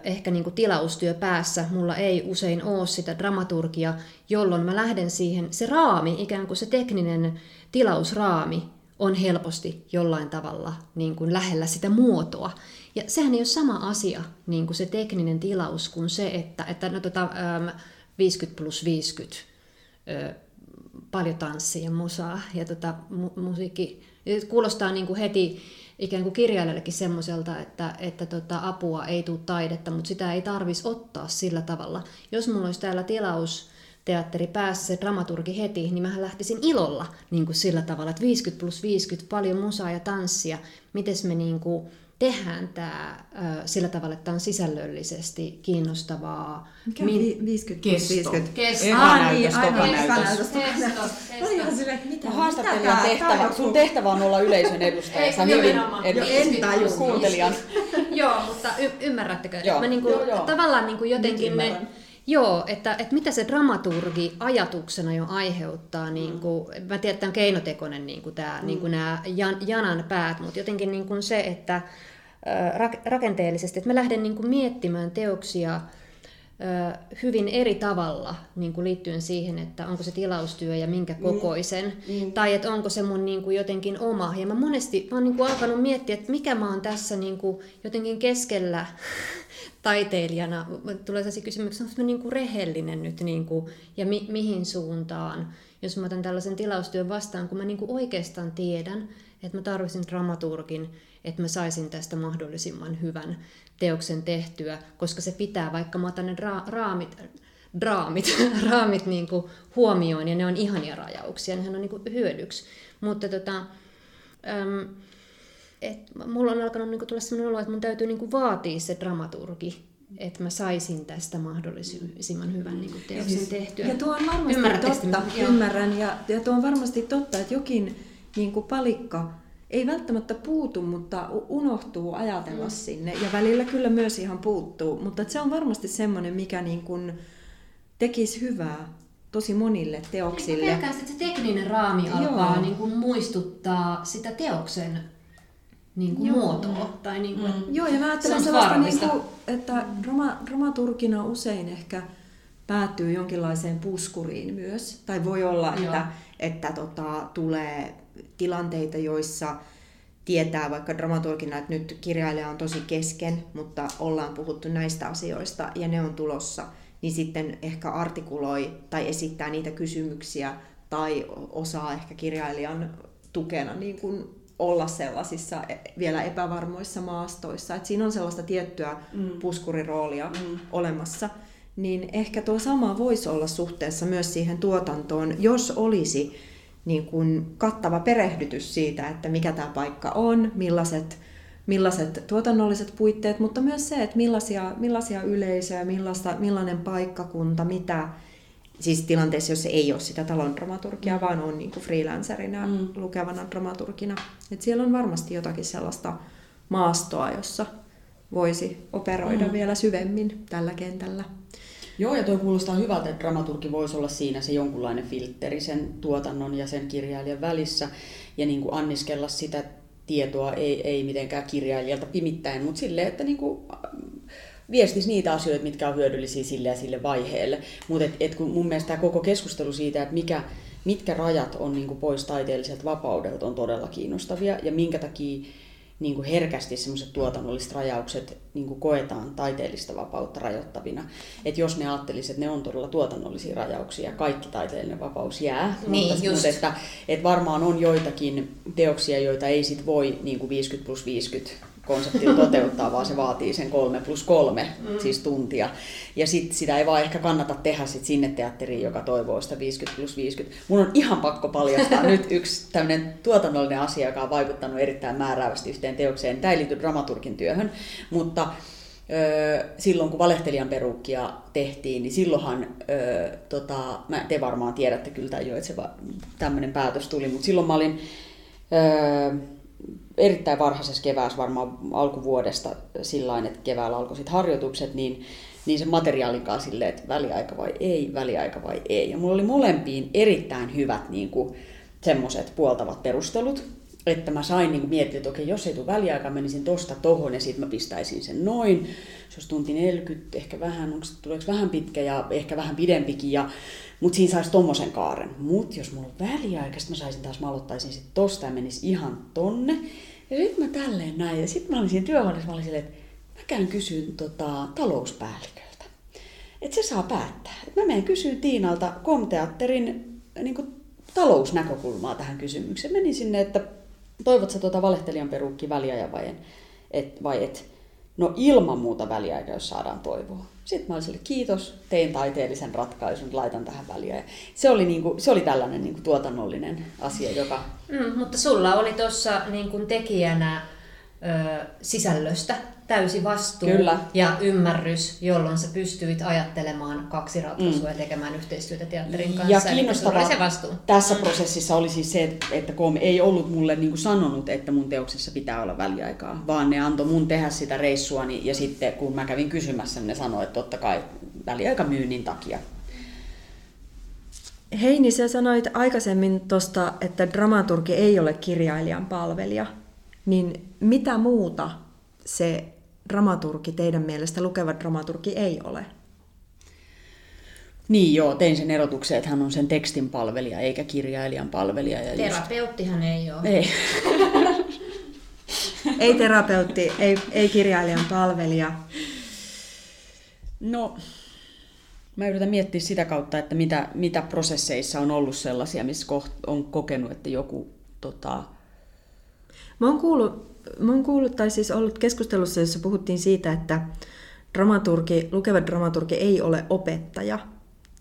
ehkä niin kuin tilaustyö päässä, mulla ei usein ole sitä dramaturgia, jolloin mä lähden siihen, se raami, ikään kuin se tekninen tilausraami, on helposti jollain tavalla niin kuin lähellä sitä muotoa. Ja sehän ei ole sama asia, niin kuin se tekninen tilaus, kuin se, että, että no, tota, 50 plus 50, paljon tanssia ja musaa ja tota, mu- musiikki. Kuulostaa niin kuin heti ikään kuin kirjailijallekin semmoiselta, että, että tota, apua ei tule taidetta, mutta sitä ei tarvitsisi ottaa sillä tavalla. Jos mulla olisi täällä tilaus teatteri päässä se dramaturgi heti, niin mä lähtisin ilolla niin kuin sillä tavalla, että 50 plus 50, paljon musaa ja tanssia, miten me niin kuin tehdään tämä sillä tavalla, että tämä on sisällöllisesti kiinnostavaa. Mikä on Min... 50 plus 50? Kesto. Ekanäytös, tokanäytös. Ihan silleen, että mitä, Haastattelijan tehtävä, sun tehtävä on olla yleisön edustaja. Sä hyvin en kuuntelijan. Joo, mutta y- ymmärrättekö? Joo, mä niinku, joo, joo. Tavallaan niinku jotenkin me Joo, että, että mitä se dramaturgi ajatuksena jo aiheuttaa, niin kuin, mä tiedän, että tämä on keinotekoinen niin kuin tämä, mm. niin kuin nämä jan, janan päät, mutta jotenkin niin kuin se, että rakenteellisesti, että mä lähden niin kuin miettimään teoksia hyvin eri tavalla niin kuin liittyen siihen, että onko se tilaustyö ja minkä mm. kokoisen, mm. Mm. tai että onko se mun niin kuin jotenkin oma. Ja mä monesti mä oon niin kuin alkanut miettiä, että mikä mä oon tässä niin kuin jotenkin keskellä taiteilijana. Tulee sellaisia kysymyksiä, onko mä niin kuin rehellinen nyt niin kuin, ja mi- mihin suuntaan, jos mä otan tällaisen tilaustyön vastaan, kun mä niin kuin oikeastaan tiedän, että mä tarvitsin dramaturgin, että mä saisin tästä mahdollisimman hyvän teoksen tehtyä, koska se pitää, vaikka mä otan ne ra- raamit, draamit, raamit niin kuin huomioon, ja ne on ihania rajauksia, nehän on niin kuin hyödyksi. Mutta tota, äm, et mulla on alkanut niin kuin tulla sellainen olo, että mun täytyy niin kuin vaatia se dramaturgi, että mä saisin tästä mahdollisimman hyvän niin kuin teoksen siis, tehtyä. Ja tuo on varmasti totta, ymmärrän, ja, ja tuo on varmasti totta, että jokin niin kuin palikka ei välttämättä puutu, mutta unohtuu ajatella mm. sinne. Ja välillä kyllä myös ihan puuttuu. Mutta se on varmasti semmoinen, mikä niin kuin tekisi hyvää tosi monille teoksille. Niin pelkään, että se tekninen raami alkaa niin kuin muistuttaa sitä teoksen niin kuin muotoa. Tai niin kuin, mm. Joo, ja mä ajattelen se sellaista, niin kuin, että drama, dramaturgina usein ehkä päätyy jonkinlaiseen puskuriin myös. Tai voi olla, Joo. että, että tota, tulee tilanteita, joissa tietää vaikka dramaturgina, että nyt kirjailija on tosi kesken, mutta ollaan puhuttu näistä asioista ja ne on tulossa, niin sitten ehkä artikuloi tai esittää niitä kysymyksiä tai osaa ehkä kirjailijan tukena niin kuin olla sellaisissa e, vielä epävarmoissa maastoissa. Et siinä on sellaista tiettyä mm. puskuriroolia mm. olemassa. Niin ehkä tuo sama voisi olla suhteessa myös siihen tuotantoon, jos olisi niin kuin kattava perehdytys siitä, että mikä tämä paikka on, millaiset, millaiset tuotannolliset puitteet, mutta myös se, että millaisia, millaisia yleisöjä, millaista, millainen paikkakunta, mitä, siis tilanteessa, jos ei ole sitä talon dramaturgiaa, mm. vaan on niin kuin freelancerina mm. lukevana dramaturgina. Et siellä on varmasti jotakin sellaista maastoa, jossa voisi operoida mm. vielä syvemmin tällä kentällä. Joo, ja tuo kuulostaa hyvältä, että dramaturgi voisi olla siinä se jonkunlainen filtteri sen tuotannon ja sen kirjailijan välissä, ja niin kuin anniskella sitä tietoa ei, ei mitenkään kirjailijalta pimittäin, mutta silleen, että niin kuin viestisi niitä asioita, mitkä on hyödyllisiä sille ja sille vaiheelle. Mutta et, et kun mun mielestä tämä koko keskustelu siitä, että mikä, mitkä rajat on niin kuin pois taiteelliselta vapaudelta, on todella kiinnostavia, ja minkä takia niin kuin herkästi semmoiset tuotannolliset rajaukset niin kuin koetaan taiteellista vapautta rajoittavina. Että jos ne ajattelisi, että ne on todella tuotannollisia rajauksia, kaikki taiteellinen vapaus jää. Niin, mutta, just. mutta että, että varmaan on joitakin teoksia, joita ei sit voi niin kuin 50 plus 50 konseptilla toteuttaa, vaan se vaatii sen 3 plus 3 mm. siis tuntia. Ja sit sitä ei vaan ehkä kannata tehdä sit sinne teatteriin, joka toivoo sitä 50 plus 50. Mun on ihan pakko paljastaa nyt yksi tämmöinen tuotannollinen asia, joka on vaikuttanut erittäin määräävästi yhteen teokseen. Tämä ei liity dramaturgin työhön, mutta silloin kun valehtelijan perukkia tehtiin, niin silloinhan, ö, tota, mä, te varmaan tiedätte kyllä jo, että se tämmöinen päätös tuli, mutta silloin mä olin ö, erittäin varhaisessa keväässä, varmaan alkuvuodesta sillä että keväällä alkoi sit harjoitukset, niin, niin sen materiaalin kanssa silleen, että väliaika vai ei, väliaika vai ei. Ja mulla oli molempiin erittäin hyvät niin semmoiset puoltavat perustelut, että mä sain niin miettiä, että okei, jos ei tule väliaika, menisin tosta tohon ja sitten mä pistäisin sen noin. Se olisi tunti 40, ehkä vähän, onko tuleeko vähän pitkä ja ehkä vähän pidempikin. Ja, mutta siinä saisi tommosen kaaren. Mutta jos mulla on väliaika, mä saisin taas, mä aloittaisin sitten tosta ja menisi ihan tonne. Ja sitten mä tälleen näin. Ja sitten mä olin siinä työhuoneessa, mä olin silleen, että mä käyn kysyn tota, talouspäälliköltä. Että se saa päättää. Et mä menen kysyyn Tiinalta komteatterin niin talousnäkökulmaa tähän kysymykseen. Menin sinne, että toivot sä tuota valehtelijan perukki väliajan vai, et, vai et? No ilman muuta väliaika, jos saadaan toivoa. Sitten mä olin sille, kiitos, tein taiteellisen ratkaisun, laitan tähän väliä. Se oli, niinku, se oli tällainen niinku tuotannollinen asia, joka... Mm, mutta sulla oli tuossa niinku tekijänä ö, sisällöstä täysi vastuu Kyllä. ja ymmärrys, jolloin sä pystyit ajattelemaan kaksi ratkaisua mm. ja tekemään yhteistyötä teatterin kanssa. Ja kiinnostavaa se vastuu. tässä mm. prosessissa oli siis se, että KOM ei ollut mulle niin kuin sanonut, että mun teoksessa pitää olla väliaikaa, vaan ne antoi mun tehdä sitä reissuani ja sitten kun mä kävin kysymässä, ne sanoi, että totta kai väliaikamyynnin takia. Hei, niin sä sanoit aikaisemmin tuosta, että dramaturgi ei ole kirjailijan palvelija. Niin mitä muuta se dramaturgi teidän mielestä lukeva dramaturgi ei ole? Niin joo, tein sen erotuksen, että hän on sen tekstin palvelija eikä kirjailijan palvelija. Ja Terapeuttihan just... ei ole. Ei. ei terapeutti, ei, ei kirjailijan palvelija. No, mä yritän miettiä sitä kautta, että mitä, mitä prosesseissa on ollut sellaisia, missä on kokenut, että joku tota, Mä oon kuullut, mä oon kuullut tai siis ollut keskustelussa, jossa puhuttiin siitä, että dramaturgi, lukeva dramaturgi ei ole opettaja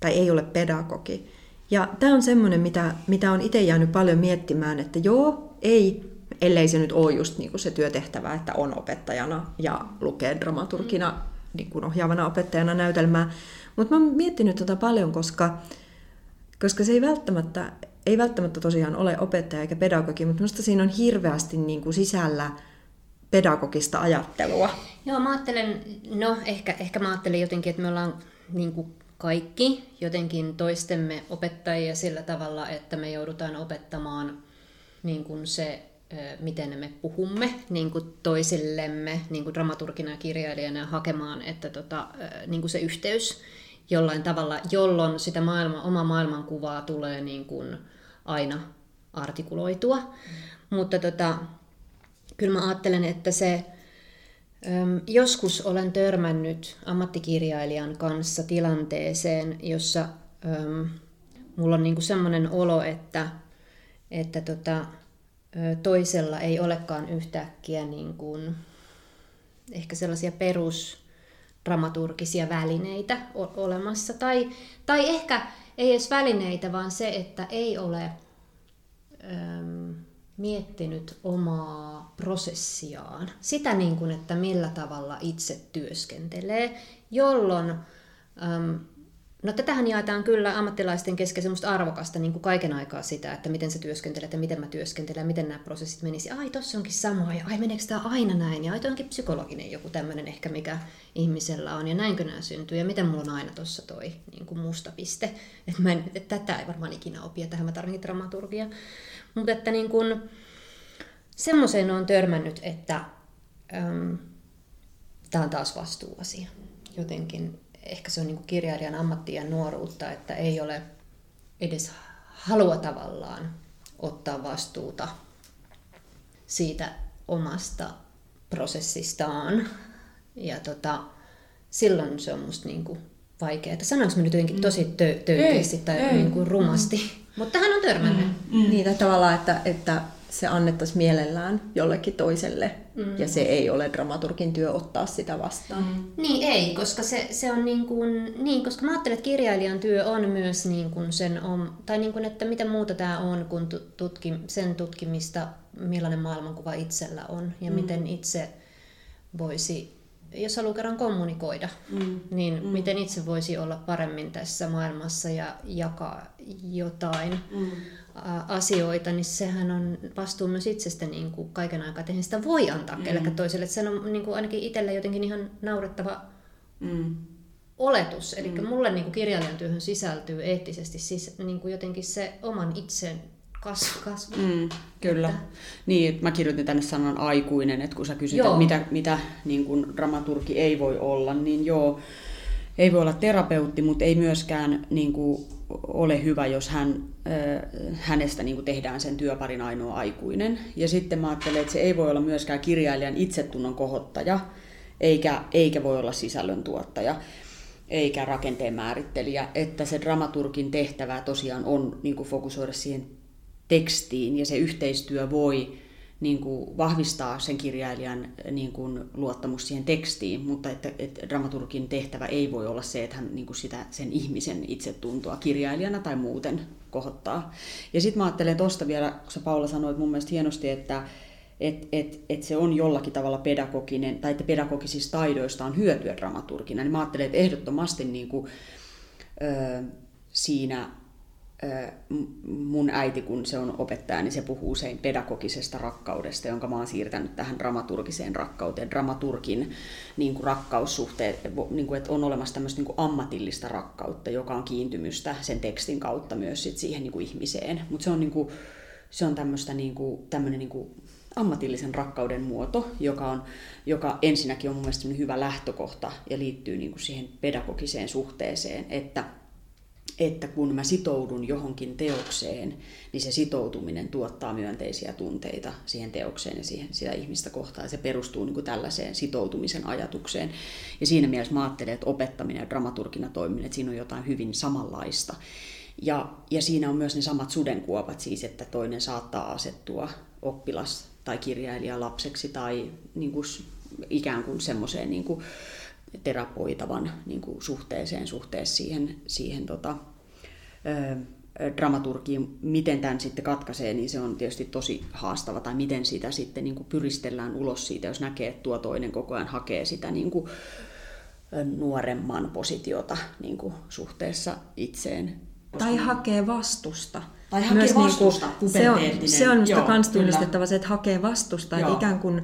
tai ei ole pedagogi. Ja tämä on semmoinen, mitä, mitä on itse jäänyt paljon miettimään, että joo, ei, ellei se nyt ole just niin kuin se työtehtävä, että on opettajana ja lukee dramaturgina mm. niin kuin ohjaavana opettajana näytelmää. Mutta mä oon miettinyt tätä paljon, koska, koska se ei välttämättä ei välttämättä tosiaan ole opettaja eikä pedagogi, mutta minusta siinä on hirveästi niin kuin sisällä pedagogista ajattelua. Joo, mä ajattelen, no ehkä, ehkä mä ajattelen jotenkin, että me ollaan niin kuin kaikki jotenkin toistemme opettajia sillä tavalla, että me joudutaan opettamaan niin kuin se, miten me puhumme niin kuin toisillemme niin kuin dramaturgina ja kirjailijana ja hakemaan, että tota, niin kuin se yhteys jollain tavalla, jolloin sitä maailma, oma maailmankuvaa tulee niin kuin, aina artikuloitua. Mutta tota, kyllä mä ajattelen, että se joskus olen törmännyt ammattikirjailijan kanssa tilanteeseen, jossa mulla on niinku semmoinen olo, että, että tota, toisella ei olekaan yhtäkkiä niin kuin, ehkä sellaisia perusdramaturgisia välineitä olemassa. Tai, tai ehkä ei edes välineitä, vaan se, että ei ole äm, miettinyt omaa prosessiaan. Sitä niin kuin, että millä tavalla itse työskentelee, jolloin äm, No tätähän jaetaan kyllä ammattilaisten kesken semmoista arvokasta niin kuin kaiken aikaa sitä, että miten sä työskentelet ja miten mä työskentelen ja miten nämä prosessit menisi. Ai, tossa onkin sama ja ai, meneekö tämä aina näin ja ai, toi onkin psykologinen joku tämmöinen ehkä, mikä ihmisellä on ja näinkö nämä syntyy ja miten mulla on aina tossa toi niin kuin musta piste. Että, mä en, että tätä ei varmaan ikinä opi ja tähän mä tarvitsen dramaturgia. Mutta että niin kuin, semmoiseen on törmännyt, että äm, tämä on taas vastuuasia. Jotenkin ehkä se on niin kirjailijan ammattia ja nuoruutta, että ei ole edes halua tavallaan ottaa vastuuta siitä omasta prosessistaan. Ja tota, silloin se on musta niinku vaikeaa. Sanoinko mä nyt jotenkin tosi tö- töykeästi tai ei. niinku rumasti? Mutta tähän on törmännyt. Mm. Niitä tavallaan, että, että se annettaisiin mielellään jollekin toiselle mm. ja se ei ole dramaturgin työ ottaa sitä vastaan. Mm. Niin ei, koska se, se on niin kuin, niin, koska mä ajattelen, että kirjailijan työ on myös niin kuin sen om, tai niin kuin, että mitä muuta tämä on kuin tutki, sen tutkimista, millainen maailmankuva itsellä on ja mm. miten itse voisi, jos haluaa kerran kommunikoida, mm. niin mm. miten itse voisi olla paremmin tässä maailmassa ja jakaa jotain. Mm asioita, niin sehän on vastuu myös itsestä niin kuin kaiken aikaa, että sitä voi antaa mm. kellekään toiselle. Se on niin kuin ainakin itselle jotenkin ihan naurettava mm. oletus. Eli mm. mulle niin kuin kirjailijan työhön sisältyy eettisesti siis niin kuin jotenkin se oman itsen kasvu. kasvu. Mm, kyllä. Että... Niin, mä kirjoitin tänne sanan aikuinen, että kun sä kysyt, että mitä, mitä niin kuin dramaturgi ei voi olla, niin joo, ei voi olla terapeutti, mutta ei myöskään niin kuin, ole hyvä, jos hän, hänestä niin kuin tehdään sen työparin ainoa aikuinen. Ja sitten mä ajattelen, että se ei voi olla myöskään kirjailijan itsetunnon kohottaja, eikä, eikä voi olla sisällöntuottaja, eikä rakenteen määrittelijä. Että se dramaturgin tehtävä tosiaan on niin kuin fokusoida siihen tekstiin, ja se yhteistyö voi niin kuin vahvistaa sen kirjailijan niin kuin luottamus siihen tekstiin, mutta että, että dramaturgin tehtävä ei voi olla se, että hän niin kuin sitä, sen ihmisen itsetuntoa kirjailijana tai muuten kohottaa. Ja sitten mä ajattelen tuosta vielä, kun sä Paula sanoit mun mielestä hienosti, että et, et, et se on jollakin tavalla pedagoginen, tai että pedagogisista taidoista on hyötyä dramaturgina, niin mä ajattelen, että ehdottomasti niin kuin, ö, siinä mun äiti, kun se on opettaja, niin se puhuu usein pedagogisesta rakkaudesta, jonka mä oon siirtänyt tähän dramaturgiseen rakkauteen. Dramaturgin niin kuin rakkaussuhteet, niin kuin, että on olemassa tämmöistä niin kuin ammatillista rakkautta, joka on kiintymystä sen tekstin kautta myös sit siihen niin kuin ihmiseen. Mutta se on, niin kuin, se on tämmöistä niin kuin, tämmöinen niin kuin ammatillisen rakkauden muoto, joka, on, joka ensinnäkin on mun mielestä hyvä lähtökohta ja liittyy niin kuin siihen pedagogiseen suhteeseen, että että kun mä sitoudun johonkin teokseen, niin se sitoutuminen tuottaa myönteisiä tunteita siihen teokseen ja siihen, sitä ihmistä kohtaan. Se perustuu niin kuin tällaiseen sitoutumisen ajatukseen. Ja siinä mielessä mä ajattelen, että opettaminen ja dramaturgina toimiminen, että siinä on jotain hyvin samanlaista. Ja, ja siinä on myös ne samat sudenkuopat siis, että toinen saattaa asettua oppilas tai kirjailija lapseksi tai niin kuin, ikään kuin semmoiseen niin kuin, terapoitavan niin kuin suhteeseen suhteessa siihen, siihen tota, ö, dramaturgiin, miten tämän sitten katkaisee, niin se on tietysti tosi haastava, tai miten sitä sitten niin kuin pyristellään ulos siitä, jos näkee, että tuo toinen koko ajan hakee sitä niin kuin, nuoremman positiota niin kuin suhteessa itseen. Tai hakee vastusta. Tai hakee Myös vastusta, niin kuin, se on, se on minusta myös tunnistettava se, että hakee vastusta. Joo, ikään, kuin,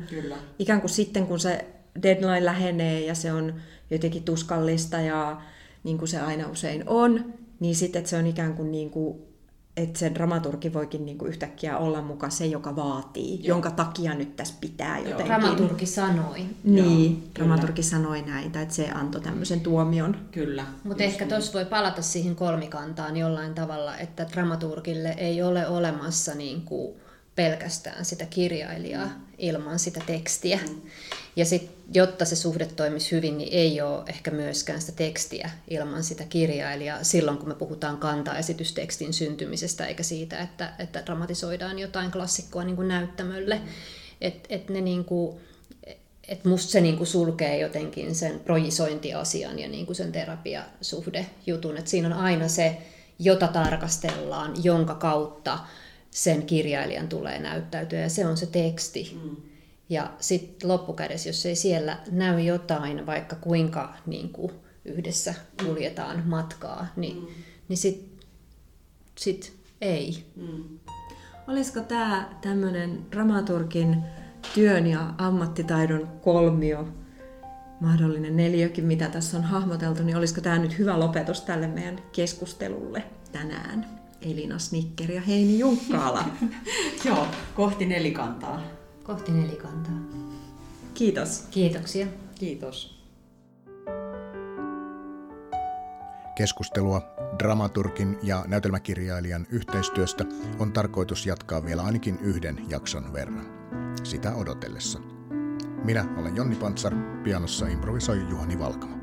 ikään kuin sitten, kun se deadline lähenee ja se on jotenkin tuskallista ja niin kuin se aina usein on, niin sitten että se on ikään kuin, niin kuin että se dramaturgi voikin niin kuin yhtäkkiä olla mukaan se, joka vaatii, Joo. jonka takia nyt tässä pitää jotenkin. Dramaturgi sanoi. Niin, Joo, dramaturgi kyllä. sanoi näin, tai että se antoi tämmöisen tuomion. Kyllä. Mutta ehkä tuossa voi palata siihen kolmikantaan jollain tavalla, että dramaturgille ei ole olemassa niin kuin pelkästään sitä kirjailijaa mm. Ilman sitä tekstiä. Mm. Ja sit, jotta se suhde toimisi hyvin, niin ei ole ehkä myöskään sitä tekstiä ilman sitä kirjailijaa silloin, kun me puhutaan kantaesitystekstin syntymisestä, eikä siitä, että, että dramatisoidaan jotain klassikkoa niin kuin näyttämölle. Mm. Et, et ne niin kuin, et musta se niin kuin sulkee jotenkin sen projisointiasian ja niin kuin sen terapiasuhdejutun. Et siinä on aina se, jota tarkastellaan, jonka kautta sen kirjailijan tulee näyttäytyä, ja se on se teksti. Mm. Ja sitten loppukädessä, jos ei siellä näy jotain, vaikka kuinka niin kuin yhdessä kuljetaan matkaa, niin, mm. niin sitten sit ei. Mm. Olisiko tämä tämmöinen dramaturgin työn ja ammattitaidon kolmio, mahdollinen neljökin, mitä tässä on hahmoteltu, niin olisiko tämä nyt hyvä lopetus tälle meidän keskustelulle tänään? Elina Snicker ja Heini Junkkaala. Joo, kohti nelikantaa. Kohti nelikantaa. Kiitos. Kiitoksia. Kiitos. Keskustelua dramaturgin ja näytelmäkirjailijan yhteistyöstä on tarkoitus jatkaa vielä ainakin yhden jakson verran. sitä odotellessa. Minä olen Jonni Pantsar, pianossa improvisoi Juhani Valkama.